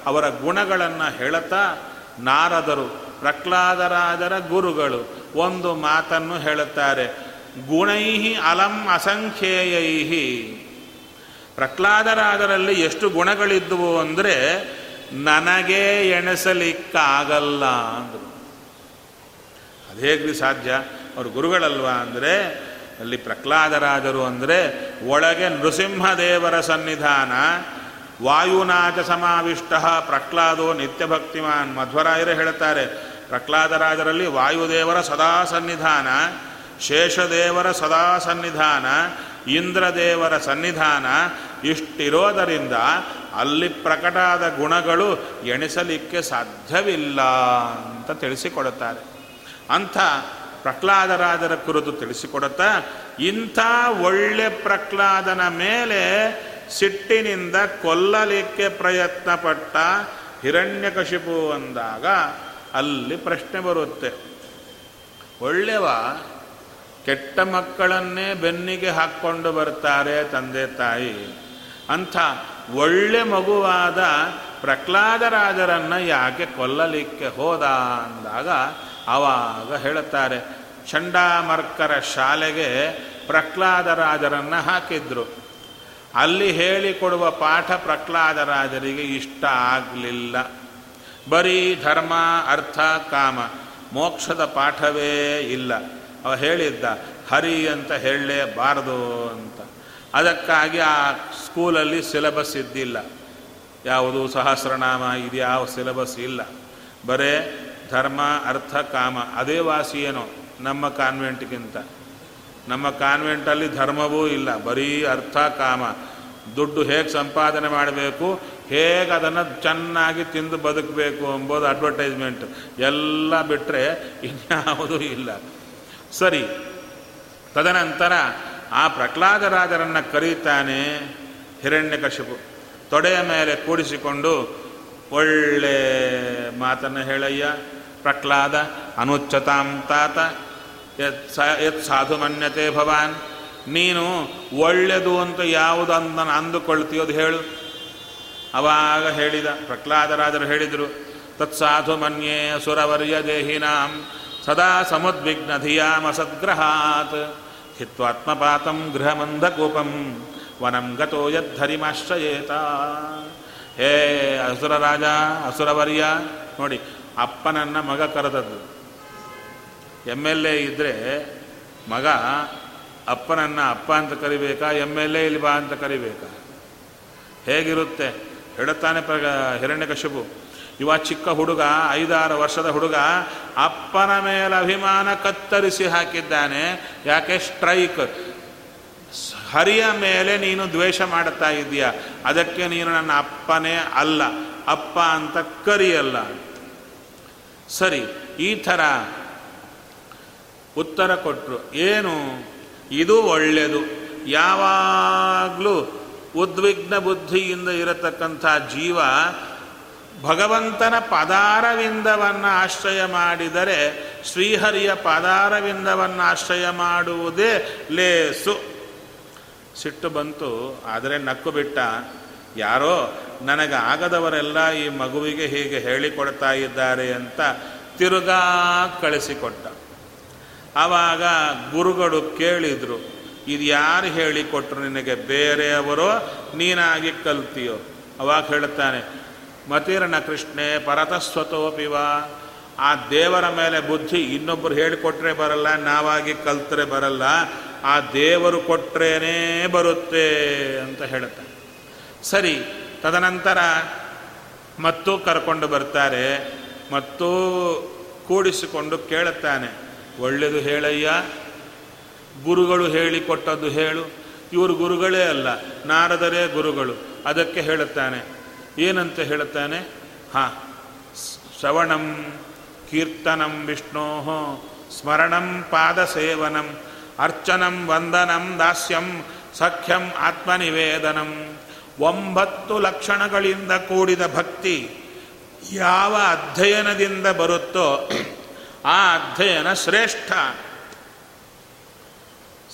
ಅವರ ಗುಣಗಳನ್ನು ಹೇಳುತ್ತಾ ನಾರದರು, ಪ್ರಹ್ಲಾದರಾದರ ಗುರುಗಳು ಒಂದು ಮಾತನ್ನು ಹೇಳುತ್ತಾರೆ. ಗುಣೈಹಿ ಅಲಂ ಅಸಂಖ್ಯೇಯೈ ಪ್ರಹ್ಲಾದರಾದರಲ್ಲಿ ಎಷ್ಟು ಗುಣಗಳಿದ್ದುವು ಅಂದರೆ, ನನಗೆ ಎಣಿಸಲಿಕ್ಕಾಗಲ್ಲ ಅಂದರು. ಅದೇಗ್ರಿ ಸಾಧ್ಯ? ಅವರು ಗುರುಗಳಲ್ವಾ ಅಂದರೆ, ಅಲ್ಲಿ ಪ್ರಹ್ಲಾದರಾಜರು ಅಂದರೆ, ಒಳಗೆ ನೃಸಿಂಹದೇವರ ಸನ್ನಿಧಾನ, ವಾಯುನಾಚ ಸಮಾವಿಷ್ಟ ಪ್ರಹ್ಲಾದೋ ನಿತ್ಯಭಕ್ತಿಮಾನ್ ಮಧ್ವರಾಯರೇ ಹೇಳುತ್ತಾರೆ ಪ್ರಹ್ಲಾದರಾಜರಲ್ಲಿ ವಾಯುದೇವರ ಸದಾ ಸನ್ನಿಧಾನ, ಶೇಷದೇವರ ಸದಾ ಸನ್ನಿಧಾನ, ಇಂದ್ರದೇವರ ಸನ್ನಿಧಾನ ಇಷ್ಟಿರೋದರಿಂದ ಅಲ್ಲಿ ಪ್ರಕಟಾದ ಗುಣಗಳು ಎಣಿಸಲಿಕ್ಕೆ ಸಾಧ್ಯವಿಲ್ಲ ಅಂತ ತಿಳಿಸಿಕೊಡುತ್ತಾರೆ. ಅಂಥ ಪ್ರಹ್ಲಾದರಾಜರ ಕುರಿತು ತಿಳಿಸಿಕೊಡುತ್ತಾ, ಇಂಥ ಒಳ್ಳೆ ಪ್ರಹ್ಲಾದನ ಮೇಲೆ ಸಿಟ್ಟಿನಿಂದ ಕೊಲ್ಲಲಿಕ್ಕೆ ಪ್ರಯತ್ನ ಪಟ್ಟ ಹಿರಣ್ಯಕಶಿಪು ಅಂದಾಗ ಅಲ್ಲಿ ಪ್ರಶ್ನೆ ಬರುತ್ತೆ. ಒಳ್ಳೆವ, ಕೆಟ್ಟ ಮಕ್ಕಳನ್ನೇ ಬೆನ್ನಿಗೆ ಹಾಕ್ಕೊಂಡು ಬರ್ತಾರೆ ತಂದೆ ತಾಯಿ. ಅಂಥ ಒಳ್ಳೆ ಮಗುವಾದ ಪ್ರಹ್ಲಾದರಾಜರನ್ನು ಯಾಕೆ ಕೊಲ್ಲಲಿಕ್ಕೆ ಹೋದ ಅಂದಾಗ ಆವಾಗ ಹೇಳುತ್ತಾರೆ, ಚಂಡಾಮರ್ಕರ ಶಾಲೆಗೆ ಪ್ರಹ್ಲಾದರಾಜರನ್ನು ಹಾಕಿದ್ರು. ಅಲ್ಲಿ ಹೇಳಿಕೊಡುವ ಪಾಠ ಪ್ರಹ್ಲಾದರಾಜರಿಗೆ ಇಷ್ಟ ಆಗಲಿಲ್ಲ. ಬರೀ ಧರ್ಮ, ಅರ್ಥ, ಕಾಮ, ಮೋಕ್ಷದ ಪಾಠವೇ ಇಲ್ಲ. ಅವ ಹೇಳಿದ್ದ, ಹರಿ ಅಂತ ಹೇಳಲೇಬಾರದು ಅಂತ. ಅದಕ್ಕಾಗಿ ಆ ಸ್ಕೂಲಲ್ಲಿ ಸಿಲೆಬಸ್ ಇದ್ದಿಲ್ಲ. ಯಾವುದು ಸಹಸ್ರನಾಮ ಇದು ಯಾವ ಸಿಲೆಬಸ್ ಇಲ್ಲ. ಬರೇ ಧರ್ಮ, ಅರ್ಥ, ಕಾಮ, ಅದೇ ವಾಸಿ ಏನೋ ನಮ್ಮ ಕಾನ್ವೆಂಟ್ಗಿಂತ. ನಮ್ಮ ಕಾನ್ವೆಂಟಲ್ಲಿ ಧರ್ಮವೂ ಇಲ್ಲ, ಬರೀ ಅರ್ಥ, ಕಾಮ. ದುಡ್ಡು ಹೇಗೆ ಸಂಪಾದನೆ ಮಾಡಬೇಕು, ಹೇಗೆ ಅದನ್ನು ಚೆನ್ನಾಗಿ ತಿಂದು ಬದುಕಬೇಕು ಎಂಬುದು ಅಡ್ವರ್ಟೈಸ್ಮೆಂಟ್ ಎಲ್ಲ ಬಿಟ್ಟರೆ ಇನ್ಯಾವುದೂ ಇಲ್ಲ. ಸರಿ, ತದನಂತರ ಆ ಪ್ರಹ್ಲಾದರಾಜರನ್ನು ಕರೀತಾನೆ ಹಿರಣ್ಯಕಶಿಪು ತೊಡೆಯ ಮೇಲೆ ಕೂಡಿಸಿಕೊಂಡು, ಒಳ್ಳೆ ಮಾತನ್ನು ಹೇಳಯ್ಯ. ಪ್ರಹ್ಲಾದ ಅನುಚ್ಚತಾಂ ತಾತ. ಯತ್ ಯತ್ ಸಾಧು ಮನ್ಯತೆ ಭವಾನ್. ನೀನು ಒಳ್ಳೆಯದು ಅಂತ ಯಾವುದನ್ನು ಅಂದುಕೊಳ್ತೀಯೋ ಅದು ಹೇಳು. ಅವಾಗ ಹೇಳಿದ ಪ್ರಹ್ಲಾದರಾದರು ಹೇಳಿದರು ತತ್ಸಾಧು ಮನ್ಯೇ ಸುರವರ್ಯ ದೇಹಿನಾಂ, ಸದಾ ಸಮುದ್ವಿಗ್ನ ಧಿಯಾಮ ಸದ್ಗ್ರಹಾತ್. ಹಿತ್ವಾತ್ಮಪಾತಂ ಗೃಹಮಂಧಕೂಪಂ ವನಂ ಗತೋ ಯದ್ಧರಿಮಾಶ್ರಯೇತ ಹೇ ಅಸುರ ರಾಜ ಅಸುರವರ್ಯ, ನೋಡಿ ಅಪ್ಪನನ್ನ ಮಗ ಕರೆದದ್ದು. ಎಂ ಎಲ್ ಎ ಇದ್ದರೆ ಮಗ ಅಪ್ಪನನ್ನು ಅಪ್ಪ ಅಂತ ಕರಿಬೇಕಾ ಎಂ ಎಲ್ ಎ ಇಲ್ಲಿ ಬಾ ಅಂತ ಕರಿಬೇಕಾ? ಹೇಗಿರುತ್ತೆ? ಹೇಳುತ್ತಾನೆ ಪ್ರ ಹಿರಣ್ಯಕಶಿಪು ಇವ ಚಿಕ್ಕ ಹುಡುಗ, ಐದಾರು ವರ್ಷದ ಹುಡುಗ, ಅಪ್ಪನ ಮೇಲೆ ಅಭಿಮಾನ ಕತ್ತರಿಸಿ ಹಾಕಿದ್ದಾನೆ. ಯಾಕೆ? ಸ್ಟ್ರೈಕ್. ಹರಿಯ ಮೇಲೆ ನೀನು ದ್ವೇಷ ಮಾಡುತ್ತಾ ಇದೆಯಾ ಅದಕ್ಕೆ ನೀನು ನನ್ನ ಅಪ್ಪನೇ ಅಲ್ಲ. ಅಪ್ಪ ಅಂತ ಕರಿಯಲ್ಲ. ಸರಿ, ಈ ಥರ ಉತ್ತರ ಕೊಟ್ಟರು ಏನು? ಇದು ಒಳ್ಳೆಯದು ಯಾವಾಗಲೂ ಉದ್ವಿಗ್ನ ಬುದ್ಧಿಯಿಂದ ಇರತಕ್ಕಂಥ ಜೀವ ಭಗವಂತನ ಪದಾರವಿಂದವನ್ನು ಆಶ್ರಯ ಮಾಡಿದರೆ ಶ್ರೀಹರಿಯ ಪದಾರವಿಂದವನ್ನು ಆಶ್ರಯ ಮಾಡುವುದೇ ಲೇಸು. ಸಿಟ್ಟು ಬಂತು, ಆದರೆ ನಕ್ಕು ಬಿಟ್ಟ. ಯಾರೋ ನನಗೆ ಆಗದವರೆಲ್ಲ ಈ ಮಗುವಿಗೆ ಹೀಗೆ ಹೇಳಿಕೊಡ್ತಾ ಇದ್ದಾರೆ ಅಂತ ತಿರುಗಾ ಕಳಿಸಿಕೊಟ್ಟ. ಆವಾಗ ಗುರುಗಳು ಕೇಳಿದರು, ಇದು ಯಾರು ಹೇಳಿಕೊಟ್ರು ನಿನಗೆ? ಬೇರೆಯವರೋ ನೀನಾಗಿ ಕಲ್ತೀಯೋ? ಅವಾಗ ಹೇಳುತ್ತಾನೆ, ಮತಿರಣ ಕೃಷ್ಣೆ ಪರತಸ್ವತೋಪಿವ ಆ ದೇವರ ಮೇಲೆ ಬುದ್ಧಿ ಇನ್ನೊಬ್ಬರು ಹೇಳಿಕೊಟ್ರೆ ಬರಲ್ಲ, ನಾವಾಗಿ ಕಲ್ತರೆ ಬರಲ್ಲ. ಆ ದೇವರು ಕೊಟ್ರೇನೇ ಬರುತ್ತೆ, ಅಂತ ಹೇಳುತ್ತಾನೆ. ಸರಿ, ತದನಂತರ ಮತ್ತೂ ಕರ್ಕೊಂಡು ಬರ್ತಾರೆ, ಮತ್ತೂ ಕೂಡಿಸಿಕೊಂಡು ಕೇಳುತ್ತಾನೆ ಒಳ್ಳೆಯದು ಹೇಳಯ್ಯ, ಗುರುಗಳು ಹೇಳಿಕೊಟ್ಟದ್ದು ಹೇಳು, ಇವರು ಗುರುಗಳೇ ಅಲ್ಲ, ನಾರದರೇ ಗುರುಗಳು, ಅದಕ್ಕೆ ಹೇಳುತ್ತಾನೆ. ಏನಂತ ಹೇಳುತ್ತಾನೆ? ಹಾ, ಶ್ರವಣಂ, ಕೀರ್ತನಂ, ವಿಷ್ಣೋ, ಸ್ಮರಣಂ, ಪಾದಸೇವನಂ, ಅರ್ಚನಂ, ವಂದನಂ, ದಾಸ್ಯಂ, ಸಖ್ಯಂ, ಆತ್ಮನಿವೇದನಂ. ಒಂಬತ್ತು ಲಕ್ಷಣಗಳಿಂದ ಕೂಡಿದ ಭಕ್ತಿ ಯಾವ ಅಧ್ಯಯನದಿಂದ ಬರುತ್ತೋ ಆ ಅಧ್ಯಯನ ಶ್ರೇಷ್ಠ.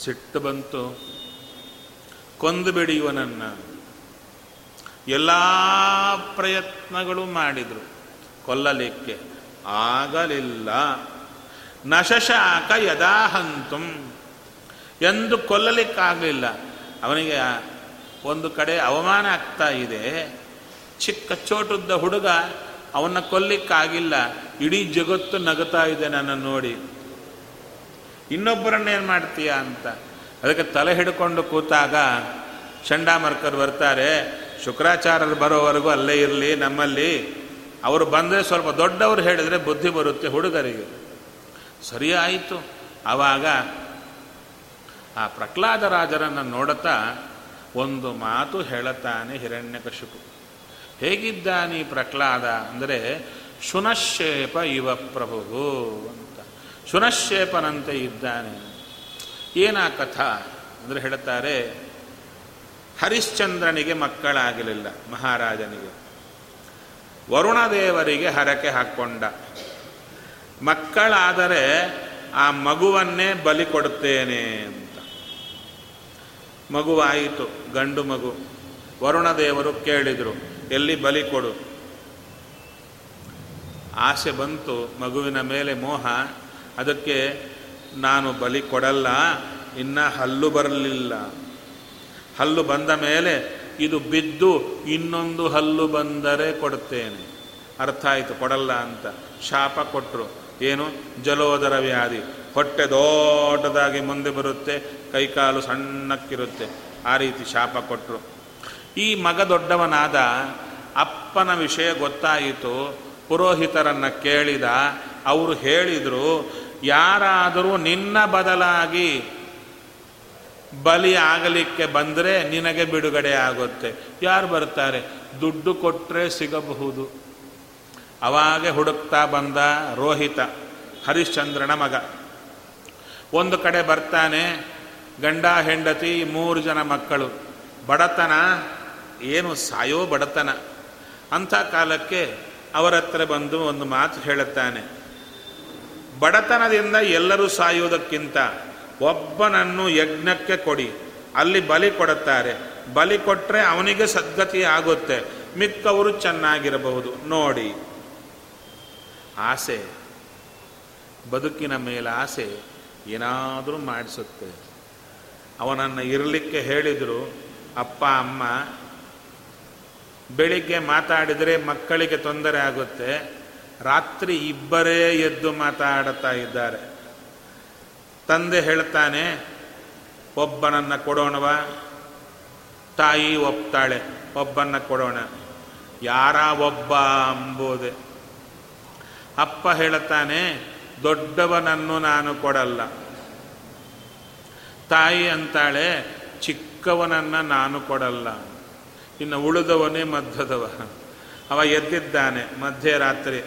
ಸಿಟ್ಟು ಬಂತು. ಕೊಂದು ಇವನನ್ನು ಎಲ್ಲ ಪ್ರಯತ್ನಗಳು ಮಾಡಿದರು. ಕೊಲ್ಲಲಿಕ್ಕೆ ಆಗಲಿಲ್ಲ. ನಶಶಾಕ ಯದಾಹಂತಂ. ಎಂದು ಕೊಲ್ಲಲಿಕ್ಕಾಗಲಿಲ್ಲ. ಅವನಿಗೆ ಒಂದು ಕಡೆ ಅವಮಾನ ಆಗ್ತಾ ಇದೆ. ಚಿಕ್ಕ ಚೋಟುದ್ದ ಹುಡುಗ ಅವನ್ನ ಕೊಲ್ಲಿಕ್ಕಾಗಿಲ್ಲ. ಇಡೀ ಜಗತ್ತು ನಗುತ್ತಾ ಇದೆ ನನ್ನ ನೋಡಿ. ಇನ್ನೊಬ್ಬರನ್ನ ಏನು ಮಾಡ್ತೀಯ ಅಂತ. ಅದಕ್ಕೆ ತಲೆ ಹಿಡ್ಕೊಂಡು ಕೂತಾಗ ಚಂಡಾಮರ್ಕರ್ ಬರ್ತಾರೆ. ಶುಕ್ರಾಚಾರ್ಯರು ಬರೋವರೆಗೂ ಅಲ್ಲೇ ಇರಲಿ, ನಮ್ಮಲ್ಲಿ. ಅವರು ಬಂದರೆ ಸ್ವಲ್ಪ ದೊಡ್ಡವರು ಹೇಳಿದರೆ ಬುದ್ಧಿ ಬರುತ್ತೆ ಹುಡುಗರಿಗೆ. ಸರಿ ಆಯಿತು ಆವಾಗ ಆ ಪ್ರಹ್ಲಾದರಾಜರನ್ನು ನೋಡುತ್ತಾ ಒಂದು ಮಾತು ಹೇಳುತ್ತಾನೆ ಹಿರಣ್ಯಕಶಿಪು. ಹೇಗಿದ್ದಾನೆ ಪ್ರಹ್ಲಾದ ಅಂದರೆ ಶುನಶೇಪ ಇವ ಪ್ರಭು ಅಂತ. ಶುನಶೇಪನಂತೆ ಇದ್ದಾನೆ. ಏನ ಕಥಾ? ಅಂದರೆ ಹೇಳುತ್ತಾರೆ, ಹರಿಶ್ಚಂದ್ರನಿಗೆ ಮಕ್ಕಳಾಗಲಿಲ್ಲ, ಮಹಾರಾಜನಿಗೆ. ವರುಣದೇವರಿಗೆ ಹರಕೆ ಹಾಕ್ಕೊಂಡ. ಮಕ್ಕಳಾದರೆ ಆ ಮಗುವನ್ನೇ ಬಲಿ ಕೊಡುತ್ತೇನೆ ಅಂತ. ಮಗುವಾಯಿತು, ಗಂಡು ಮಗು. ವರುಣದೇವರು ಕೇಳಿದರು, ಎಲ್ಲಿ ಬಲಿ ಕೊಡು. ಆಸೆ ಬಂತು, ಮಗುವಿನ ಮೇಲೆ ಮೋಹ. ಅದಕ್ಕೆ, ನಾನು ಬಲಿ ಕೊಡಲ್ಲ, ಇನ್ನ ಹಲ್ಲು ಬರಲಿಲ್ಲ. ಹಲ್ಲು ಬಂದ ಮೇಲೆ, ಇದು ಬಿದ್ದು ಇನ್ನೊಂದು ಹಲ್ಲು ಬಂದರೆ ಕೊಡುತ್ತೇನೆ. ಅರ್ಥ ಆಯಿತು, ಕೊಡಲ್ಲ ಅಂತ. ಶಾಪ ಕೊಟ್ಟರು ಏನು? ಜಲೋದರ ವ್ಯಾಧಿ. ಹೊಟ್ಟೆ ದೊಡ್ಡದಾಗಿ ಮುಂದೆ ಬರುತ್ತೆ ಕೈಕಾಲು ಸಣ್ಣಕ್ಕಿರುತ್ತೆ. ಆ ರೀತಿ ಶಾಪ ಕೊಟ್ಟರು ಈ ಮಗ ದೊಡ್ಡವನಾದ ಅಪ್ಪನ ವಿಷಯ ಗೊತ್ತಾಯಿತು. ಪುರೋಹಿತರನ್ನು ಕೇಳಿದ, ಅವರು ಹೇಳಿದರು, ಯಾರಾದರೂ ನಿನ್ನ ಬದಲಾಗಿ ಬಲಿ ಆಗಲಿಕ್ಕೆ ಬಂದರೆ ನಿನಗೆ ಬಿಡುಗಡೆ ಆಗುತ್ತೆ. ಯಾರು ಬರ್ತಾರೆ ದುಡ್ಡು ಕೊಟ್ಟರೆ ಸಿಗಬಹುದು. ಅವಾಗೆ ಹುಡುಕ್ತಾ ಬಂದ ರೋಹಿತ, ಹರಿಶ್ಚಂದ್ರನ ಮಗ. ಒಂದು ಕಡೆ ಬರ್ತಾನೆ, ಗಂಡ, ಹೆಂಡತಿ, ಮೂರು ಜನ ಮಕ್ಕಳು. ಬಡತನ, ಏನು ಸಾಯೋ ಬಡತನ. ಅಂಥ ಕಾಲಕ್ಕೆ ಅವರ ಹತ್ರ ಬಂದು ಒಂದು ಮಾತು ಹೇಳುತ್ತಾನೆ. ಬಡತನದಿಂದ ಎಲ್ಲರೂ ಸಾಯುವುದಕ್ಕಿಂತ ಒಬ್ಬನನ್ನು ಯಜ್ಞಕ್ಕೆ ಕೊಡಿ. ಅಲ್ಲಿ ಬಲಿ ಕೊಡುತ್ತಾರೆ. ಬಲಿ ಕೊಟ್ಟರೆ ಅವನಿಗೆ ಸದ್ಗತಿ ಆಗುತ್ತೆ. ಮಿಕ್ಕವರು ಚೆನ್ನಾಗಿರಬಹುದು. ನೋಡಿ. ಆಸೆ. ಬದುಕಿನ ಮೇಲೆ ಆಸೆ ಏನಾದರೂ ಮಾಡಿಸುತ್ತೆ. ಅವನನ್ನು ಇರಲಿಕ್ಕೆ ಹೇಳಿದರು, ಅಪ್ಪ, ಅಮ್ಮ, ಬೆಳಿಗ್ಗೆ ಮಾತಾಡಿದರೆ ಮಕ್ಕಳಿಗೆ ತೊಂದರೆ ಆಗುತ್ತೆ. ರಾತ್ರಿ ಇಬ್ಬರೇ ಎದ್ದು ಮಾತಾಡುತ್ತಾ ಇದ್ದಾರೆ. ತಂದೆ ಹೇಳ್ತಾನೆ, ಒಬ್ಬನನ್ನು ಕೊಡೋಣವ? ತಾಯಿ ಒಪ್ತಾಳೆ, ಒಬ್ಬನ್ನ ಕೊಡೋಣ. ಯಾರ ಒಬ್ಬ? ಅಂಬೋದೆ. ಅಪ್ಪ ಹೇಳುತ್ತಾನೆ ದೊಡ್ಡವನನ್ನು ನಾನು ಕೊಡಲ್ಲ. ತಾಯಿ ಅಂತಾಳೆ, ಚಿಕ್ಕವನನ್ನು ನಾನು ಕೊಡಲ್ಲ. ಇನ್ನು ಉಳಿದವನೇ ಮಧ್ಯದವ. ಅವ ಎದ್ದಿದ್ದಾನೆ, ಮಧ್ಯರಾತ್ರಿ.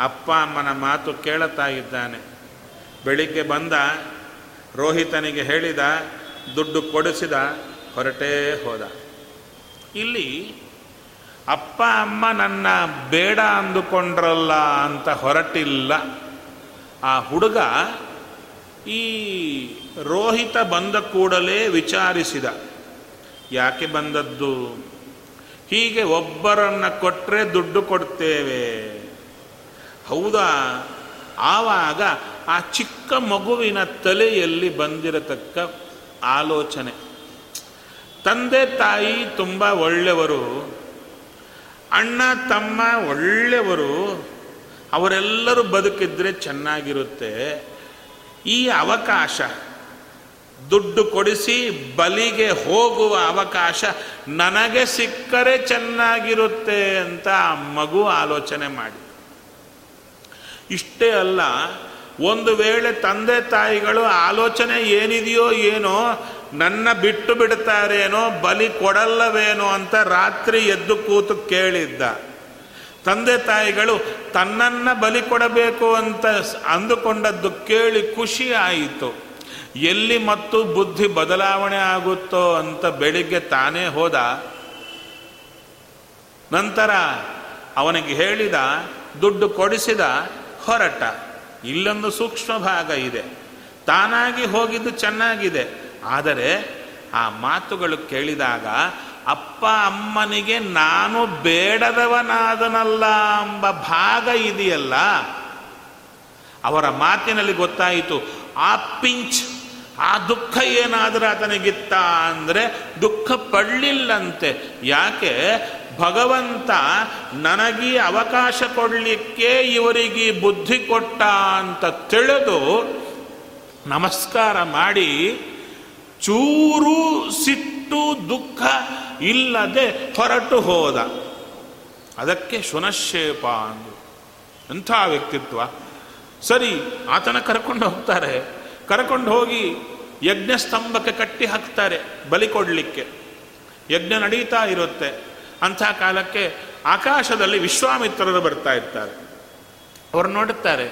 ಅಪ್ಪ ಅಮ್ಮನ ಮಾತು ಕೇಳುತ್ತಾ ಇದ್ದಾನೆ. ಬೆಳಿಗ್ಗೆ ಬಂದ, ರೋಹಿತನಿಗೆ ಹೇಳಿದ, ದುಡ್ಡು ಕೊಡಿಸಿದ, ಹೊರಟೇ ಹೋದ. ಇಲ್ಲಿ, ಅಪ್ಪ ಅಮ್ಮ ನನ್ನ ಬೇಡ ಅಂದುಕೊಂಡ್ರಲ್ಲ ಅಂತ ಹೊರಟಿಲ್ಲ. ಆ ಹುಡುಗ ಈ ರೋಹಿತ ಬಂದ ಕೂಡಲೇ ವಿಚಾರಿಸಿದ. ಯಾಕೆ ಬಂದದ್ದು? ಹೀಗೆ ಒಬ್ಬರನ್ನ ಕೊಟ್ಟರೆ ದುಡ್ಡು ಕೊಡ್ತೇವೆ. ಹೌದಾ? ಆವಾಗ ಆ ಚಿಕ್ಕ ಮಗುವಿನ ತಲೆಯಲ್ಲಿ ಬಂದಿರತಕ್ಕ ಆಲೋಚನೆ. ತಂದೆ ತಾಯಿ ತುಂಬ ಒಳ್ಳೆಯವರು, ಅಣ್ಣ ತಮ್ಮ ಒಳ್ಳೆಯವರು ಅವರೆಲ್ಲರೂ ಬದುಕಿದ್ರೆ ಚೆನ್ನಾಗಿರುತ್ತೆ. ಈ ಅವಕಾಶ, ದುಡ್ಡು ಕೊಡಿಸಿ ಬಲಿಗೆ ಹೋಗುವ ಅವಕಾಶ ನನಗೆ ಸಿಕ್ಕರೆ ಚೆನ್ನಾಗಿರುತ್ತೆ ಅಂತ ಮಗು ಆಲೋಚನೆ ಮಾಡಿ. ಇಷ್ಟೇ ಅಲ್ಲ, ಒಂದು ವೇಳೆ ತಂದೆ ತಾಯಿಗಳು ಆಲೋಚನೆ ಏನಿದೆಯೋ ಏನೋ, ನನ್ನ ಬಿಟ್ಟು ಬಿಡ್ತಾರೇನೋ, ಬಲಿ ಕೊಡಲ್ಲವೇನೋ ಅಂತ ರಾತ್ರಿ ಎದ್ದು ಕೂತು ಕೇಳಿದ್ದ. ತಂದೆ ತಾಯಿಗಳು ತನ್ನನ್ನ ಬಲಿ ಕೊಡಬೇಕು ಅಂತ ಅಂದುಕೊಂಡದ್ದು ಕೇಳಿ ಖುಷಿ ಆಯಿತು. ಎಲ್ಲಿ ಮತ್ತು ಬುದ್ಧಿ ಬದಲಾವಣೆ ಆಗುತ್ತೋ ಅಂತ ಬೆಳಿಗ್ಗೆ ತಾನೇ ಹೋದ. ನಂತರ ಅವನಿಗೆ ಹೇಳಿದ, ದುಡ್ಡು ಕೊಡಿಸಿದ ಹೊರಟ. ಇಲ್ಲೊಂದು ಸೂಕ್ಷ್ಮ ಭಾಗ ಇದೆ. ತಾನಾಗಿ ಹೋಗಿದ್ದು ಚೆನ್ನಾಗಿದೆ. ಆದರೆ ಆ ಮಾತುಗಳು ಕೇಳಿದಾಗ ಅಪ್ಪ ಅಮ್ಮನಿಗೆ ನಾನು ಬೇಡದವನಾದನಲ್ಲ ಎಂಬ ಭಾಗ ಇದೆಯಲ್ಲ? ಅವರ ಮಾತಿನಲ್ಲಿ ಗೊತ್ತಾಯಿತು, ಆ ಪಿಂಚ್, ಆ ದುಃಖ ಏನಾದರೂ ಆತನಿಗಿತ್ತ ಅಂದರೆ ದುಃಖ ಪಡಲಿಲ್ಲಂತೆ. ಯಾಕೆ? ಭಗವಂತ ನನಗೆ ಅವಕಾಶ ಕೊಡಲಿಕ್ಕೆ ಇವರಿಗೆ ಬುದ್ಧಿ ಕೊಟ್ಟ ಅಂತ ತಿಳಿದು ನಮಸ್ಕಾರ ಮಾಡಿ, ಚೂರು ಸಿಟ್ಟು ದುಃಖ ಇಲ್ಲದೆ ಹೊರಟು ಹೋದ. ಅದಕ್ಕೆ ಶುನಶೇಪ ಅಂದು. ಎಂಥ ವ್ಯಕ್ತಿತ್ವ? ಸರಿ, ಆತನ ಕರ್ಕೊಂಡು ಹೋಗ್ತಾರೆ. ಕರ್ಕೊಂಡು ಹೋಗಿ ಯಜ್ಞ ಸ್ತಂಭಕ್ಕೆ ಕಟ್ಟಿ ಹಾಕ್ತಾರೆ ಬಲಿ ಕೊಡಲಿಕ್ಕೆ. ಯಜ್ಞ ನಡೀತಾ ಇರುತ್ತೆ. ಅಂಥ ಕಾಲಕ್ಕೆ ಆಕಾಶದಲ್ಲಿ ವಿಶ್ವಾಮಿತ್ರರು ಬರ್ತಾ ಇರ್ತಾರೆ. ಅವರು ನೋಡುತ್ತಾರೆ,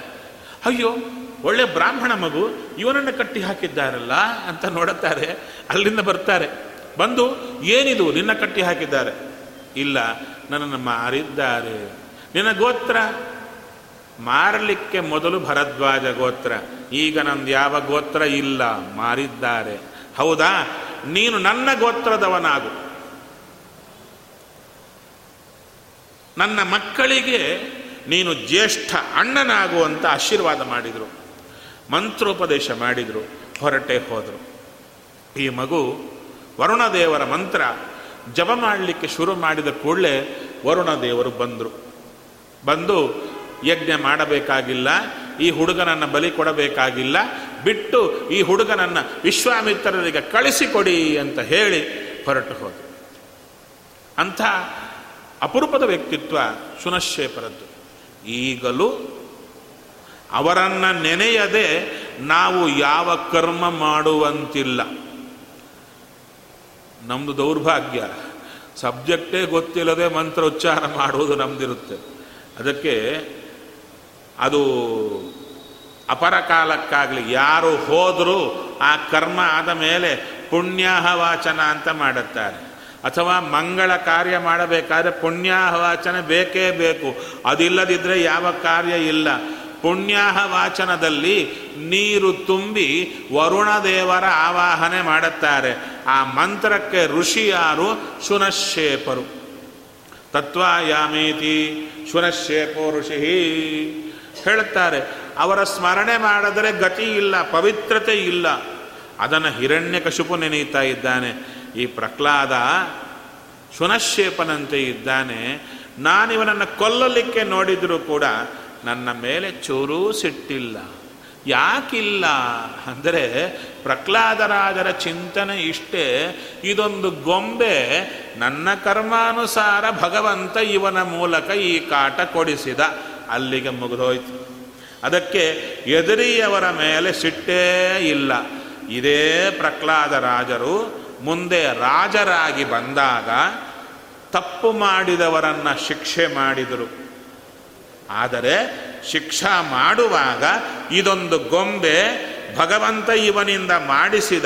ಅಯ್ಯೋ, ಒಳ್ಳೆ ಬ್ರಾಹ್ಮಣ ಮಗು, ಇವನನ್ನು ಕಟ್ಟಿ ಹಾಕಿದ್ದಾರಲ್ಲ? ಅಂತ ನೋಡುತ್ತಾರೆ. ಅಲ್ಲಿಂದ ಬರ್ತಾರೆ. ಬಂದು ಏನಿದು? ನಿನ್ನ ಕಟ್ಟಿ ಹಾಕಿದ್ದಾರೆ. ಇಲ್ಲ, ನನ್ನನ್ನು ಮಾರಿದ್ದಾರೆ. ನಿನ್ನ ಗೋತ್ರ? ಮಾರಲಿಕ್ಕೆ ಮೊದಲು ಭರದ್ವಾಜ ಗೋತ್ರ. ಈಗ ನಂದು ಯಾವ ಗೋತ್ರ ಇಲ್ಲ? ಮಾರಿದ್ದಾರೆ. ಹೌದಾ? ನೀನು ನನ್ನ ಗೋತ್ರದವನಾಗು. ನನ್ನ ಮಕ್ಕಳಿಗೆ ನೀನು ಜ್ಯೇಷ್ಠ ಅಣ್ಣನಾಗುವಂತ ಆಶೀರ್ವಾದ ಮಾಡಿದರು. ಮಂತ್ರೋಪದೇಶ ಮಾಡಿದರು. ಹೊರಟೆ ಹೋದರು. ಈ ಮಗು ವರುಣದೇವರ ಮಂತ್ರ ಜಪ ಮಾಡಲಿಕ್ಕೆ ಶುರು ಮಾಡಿದ ಕೂಡಲೇ ವರುಣದೇವರು ಬಂದರು. ಬಂದು ಯಜ್ಞ ಮಾಡಬೇಕಾಗಿಲ್ಲ, ಈ ಹುಡುಗನನ್ನು ಬಲಿ ಕೊಡಬೇಕಾಗಿಲ್ಲ, ಬಿಟ್ಟು ಈ ಹುಡುಗನನ್ನು ವಿಶ್ವಾಮಿತ್ರರಿಗೆ ಕಳಿಸಿಕೊಡಿ ಅಂತ ಹೇಳಿ ಹೊರಟು ಹೋದರು. ಅಂಥ ಅಪರೂಪದ ವ್ಯಕ್ತಿತ್ವ ಸುನಶ್ಚೇಪರದ್ದು ಈಗಲೂ ಅವರನ್ನು ನೆನೆಯದೆ ನಾವು ಯಾವ ಕರ್ಮ ಮಾಡುವಂತಿಲ್ಲ. ನಮ್ಮದು ದೌರ್ಭಾಗ್ಯ. ಸಬ್ಜೆಕ್ಟೇ ಗೊತ್ತಿಲ್ಲದೆ ಮಂತ್ರ ಉಚ್ಚಾರ ಮಾಡುವುದು ನಮ್ದಿರುತ್ತೆ. ಅದಕ್ಕೆ ಅದು ಅಪರ ಕಾಲಕ್ಕಾಗಲಿ, ಯಾರು ಹೋದರೂ ಆ ಕರ್ಮ ಆದ ಮೇಲೆ ಪುಣ್ಯಾಹವಾಚನ ಅಂತ ಮಾಡುತ್ತಾರೆ. ಅಥವಾ ಮಂಗಳ ಕಾರ್ಯ ಮಾಡಬೇಕಾದ್ರೆ ಪುಣ್ಯಾಹವಾಚನ ಬೇಕೇ ಬೇಕು. ಅದಿಲ್ಲದಿದ್ದರೆ ಯಾವ ಕಾರ್ಯ ಇಲ್ಲ. ಪುಣ್ಯಾಹವಾಚನದಲ್ಲಿ ನೀರು ತುಂಬಿ ವರುಣ ದೇವರ ಆವಾಹನೆ ಮಾಡುತ್ತಾರೆ. ಆ ಮಂತ್ರಕ್ಕೆ ಋಷಿ ಯಾರು? ಶುನಶೇಪರು ತತ್ವಾಯಾಮೀತಿ ಶುನಶೇಪೋ ಋಷಿ ಹೇಳುತ್ತಾರೆ. ಅವರ ಸ್ಮರಣೆ ಮಾಡಿದರೆ ಗತಿ ಇಲ್ಲ, ಪವಿತ್ರತೆ ಇಲ್ಲ. ಅದನ್ನು ಹಿರಣ್ಯಕಶಿಪು ನೆನೆಯುತ್ತಾ ಇದ್ದಾನೆ. ಈ ಪ್ರಹ್ಲಾದ ಶುನಶೇಪನಂತೆ ಇದ್ದಾನೆ. ನಾನಿವನನ್ನು ಕೊಲ್ಲಲಿಕ್ಕೆ ನೋಡಿದರೂ ಕೂಡ ನನ್ನ ಮೇಲೆ ಚೂರೂ ಸಿಟ್ಟಿಲ್ಲ. ಯಾಕಿಲ್ಲ? ಅಂದರೆ ಪ್ರಹ್ಲಾದರಾಜರ ಚಿಂತನೆ ಇಷ್ಟೇ. ಇದೊಂದು ಗೊಂಬೆ. ನನ್ನ ಕರ್ಮಾನುಸಾರ ಭಗವಂತ ಇವನ ಮೂಲಕ ಈ ಕಾಟ ಕೊಡಿಸಿದ. ಅಲ್ಲಿಗೆ ಮುಗಿದೋಯ್ತು. ಅದಕ್ಕೆ ಎದುರಿಯವರ ಮೇಲೆ ಸಿಟ್ಟೇ ಇಲ್ಲ. ಇದೇ ಪ್ರಹ್ಲಾದರಾಜರು ಮುಂದೆ ರಾಜರಾಗಿ ಬಂದಾಗ ತಪ್ಪು ಮಾಡಿದವರನ್ನು ಶಿಕ್ಷೆ ಮಾಡಿದರು. ಆದರೆ ಶಿಕ್ಷಾ ಮಾಡುವಾಗ ಇದೊಂದು ಗೊಂಬೆ ಭಗವಂತ ಇವನಿಂದ ಮಾಡಿಸಿದ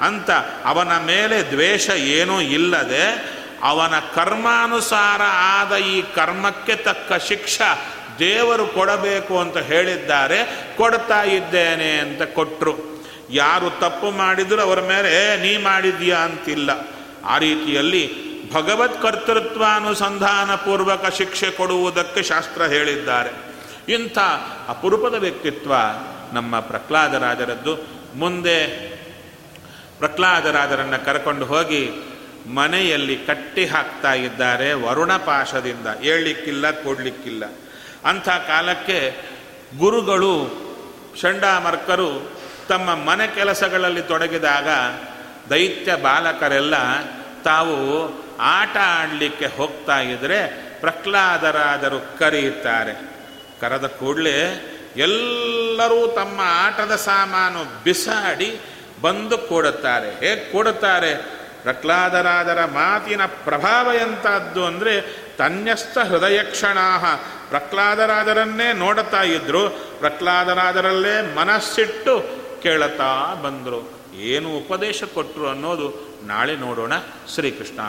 ಅಂತ ಅವನ ಮೇಲೆ ದ್ವೇಷ ಏನೂ ಇಲ್ಲದೆ ಅವನ ಕರ್ಮಾನುಸಾರ ಆದ ಈ ಕರ್ಮಕ್ಕೆ ತಕ್ಕ ಶಿಕ್ಷ ದೇವರು ಕೊಡಬೇಕು ಅಂತ ಹೇಳಿದ್ದಾರೆ. ಕೊಡ್ತಾ ಇದ್ದೇನೆ ಅಂತ ಕೊಟ್ಟರು ಯಾರು ತಪ್ಪು ಮಾಡಿದ್ರು ಅವರ ಮೇಲೆ "ಏ, ನೀ ಮಾಡಿದ್ಯಾ ಅಂತಿಲ್ಲ. ಆ ರೀತಿಯಲ್ಲಿ ಭಗವತ್ ಕರ್ತೃತ್ವಾನುಸಂಧಾನ ಪೂರ್ವಕ ಶಿಕ್ಷೆ ಕೊಡುವುದಕ್ಕೆ ಶಾಸ್ತ್ರ ಹೇಳಿದ್ದಾರೆ. ಇಂಥ ಅಪರೂಪದ ವ್ಯಕ್ತಿತ್ವ ನಮ್ಮ ಪ್ರಹ್ಲಾದರಾಜರದ್ದು ಮುಂದೆ ಪ್ರಹ್ಲಾದರಾಜರನ್ನು ಕರ್ಕೊಂಡು ಹೋಗಿ ಮನೆಯಲ್ಲಿ ಕಟ್ಟಿ ಹಾಕ್ತಾ ಇದ್ದಾರೆ ವರುಣಪಾಶದಿಂದ ಏಳಲಿಕ್ಕಿಲ್ಲ ಕೊಡಲಿಕ್ಕಿಲ್ಲ. ಅಂಥ ಕಾಲಕ್ಕೆ ಗುರುಗಳು ಚಂಡಾಮರ್ಕರು ತಮ್ಮ ಮನೆ ಕೆಲಸಗಳಲ್ಲಿ ತೊಡಗಿದಾಗ ದೈತ್ಯ ಬಾಲಕರೆಲ್ಲ ತಾವು ಆಟ ಆಡಲಿಕ್ಕೆ ಹೋಗ್ತಾ ಇದ್ದರೆ ಪ್ರಹ್ಲಾದರಾದರೂ ಕರೆಯುತ್ತಾರೆ. ಕರೆದ ಕೂಡಲೇ ಎಲ್ಲರೂ ತಮ್ಮ ಆಟದ ಸಾಮಾನು ಬಿಸಾಡಿ ಬಂದು ಕೊಡುತ್ತಾರೆ. ಹೇಗೆ ಕೊಡುತ್ತಾರೆ? ಪ್ರಹ್ಲಾದರಾದರ ಮಾತಿನ ಪ್ರಭಾವ ಎಂಥದ್ದು ಅಂದರೆ ತನ್ಯಸ್ಥ ಹೃದಯ ಕ್ಷಣಾಹ. ಪ್ರಹ್ಲಾದರಾದರನ್ನೇ ನೋಡುತ್ತಾ ಇದ್ರು. ಪ್ರಹ್ಲಾದರಾದರಲ್ಲೇ ಮನಸ್ಸಿಟ್ಟು ಕೇಳುತ್ತಾ ಬಂದರು. ಏನು ಉಪದೇಶ ಕೊಟ್ಟರು ಅನ್ನೋದು ನಾಳೆ ನೋಡೋಣ ಶ್ರೀಕೃಷ್ಣ.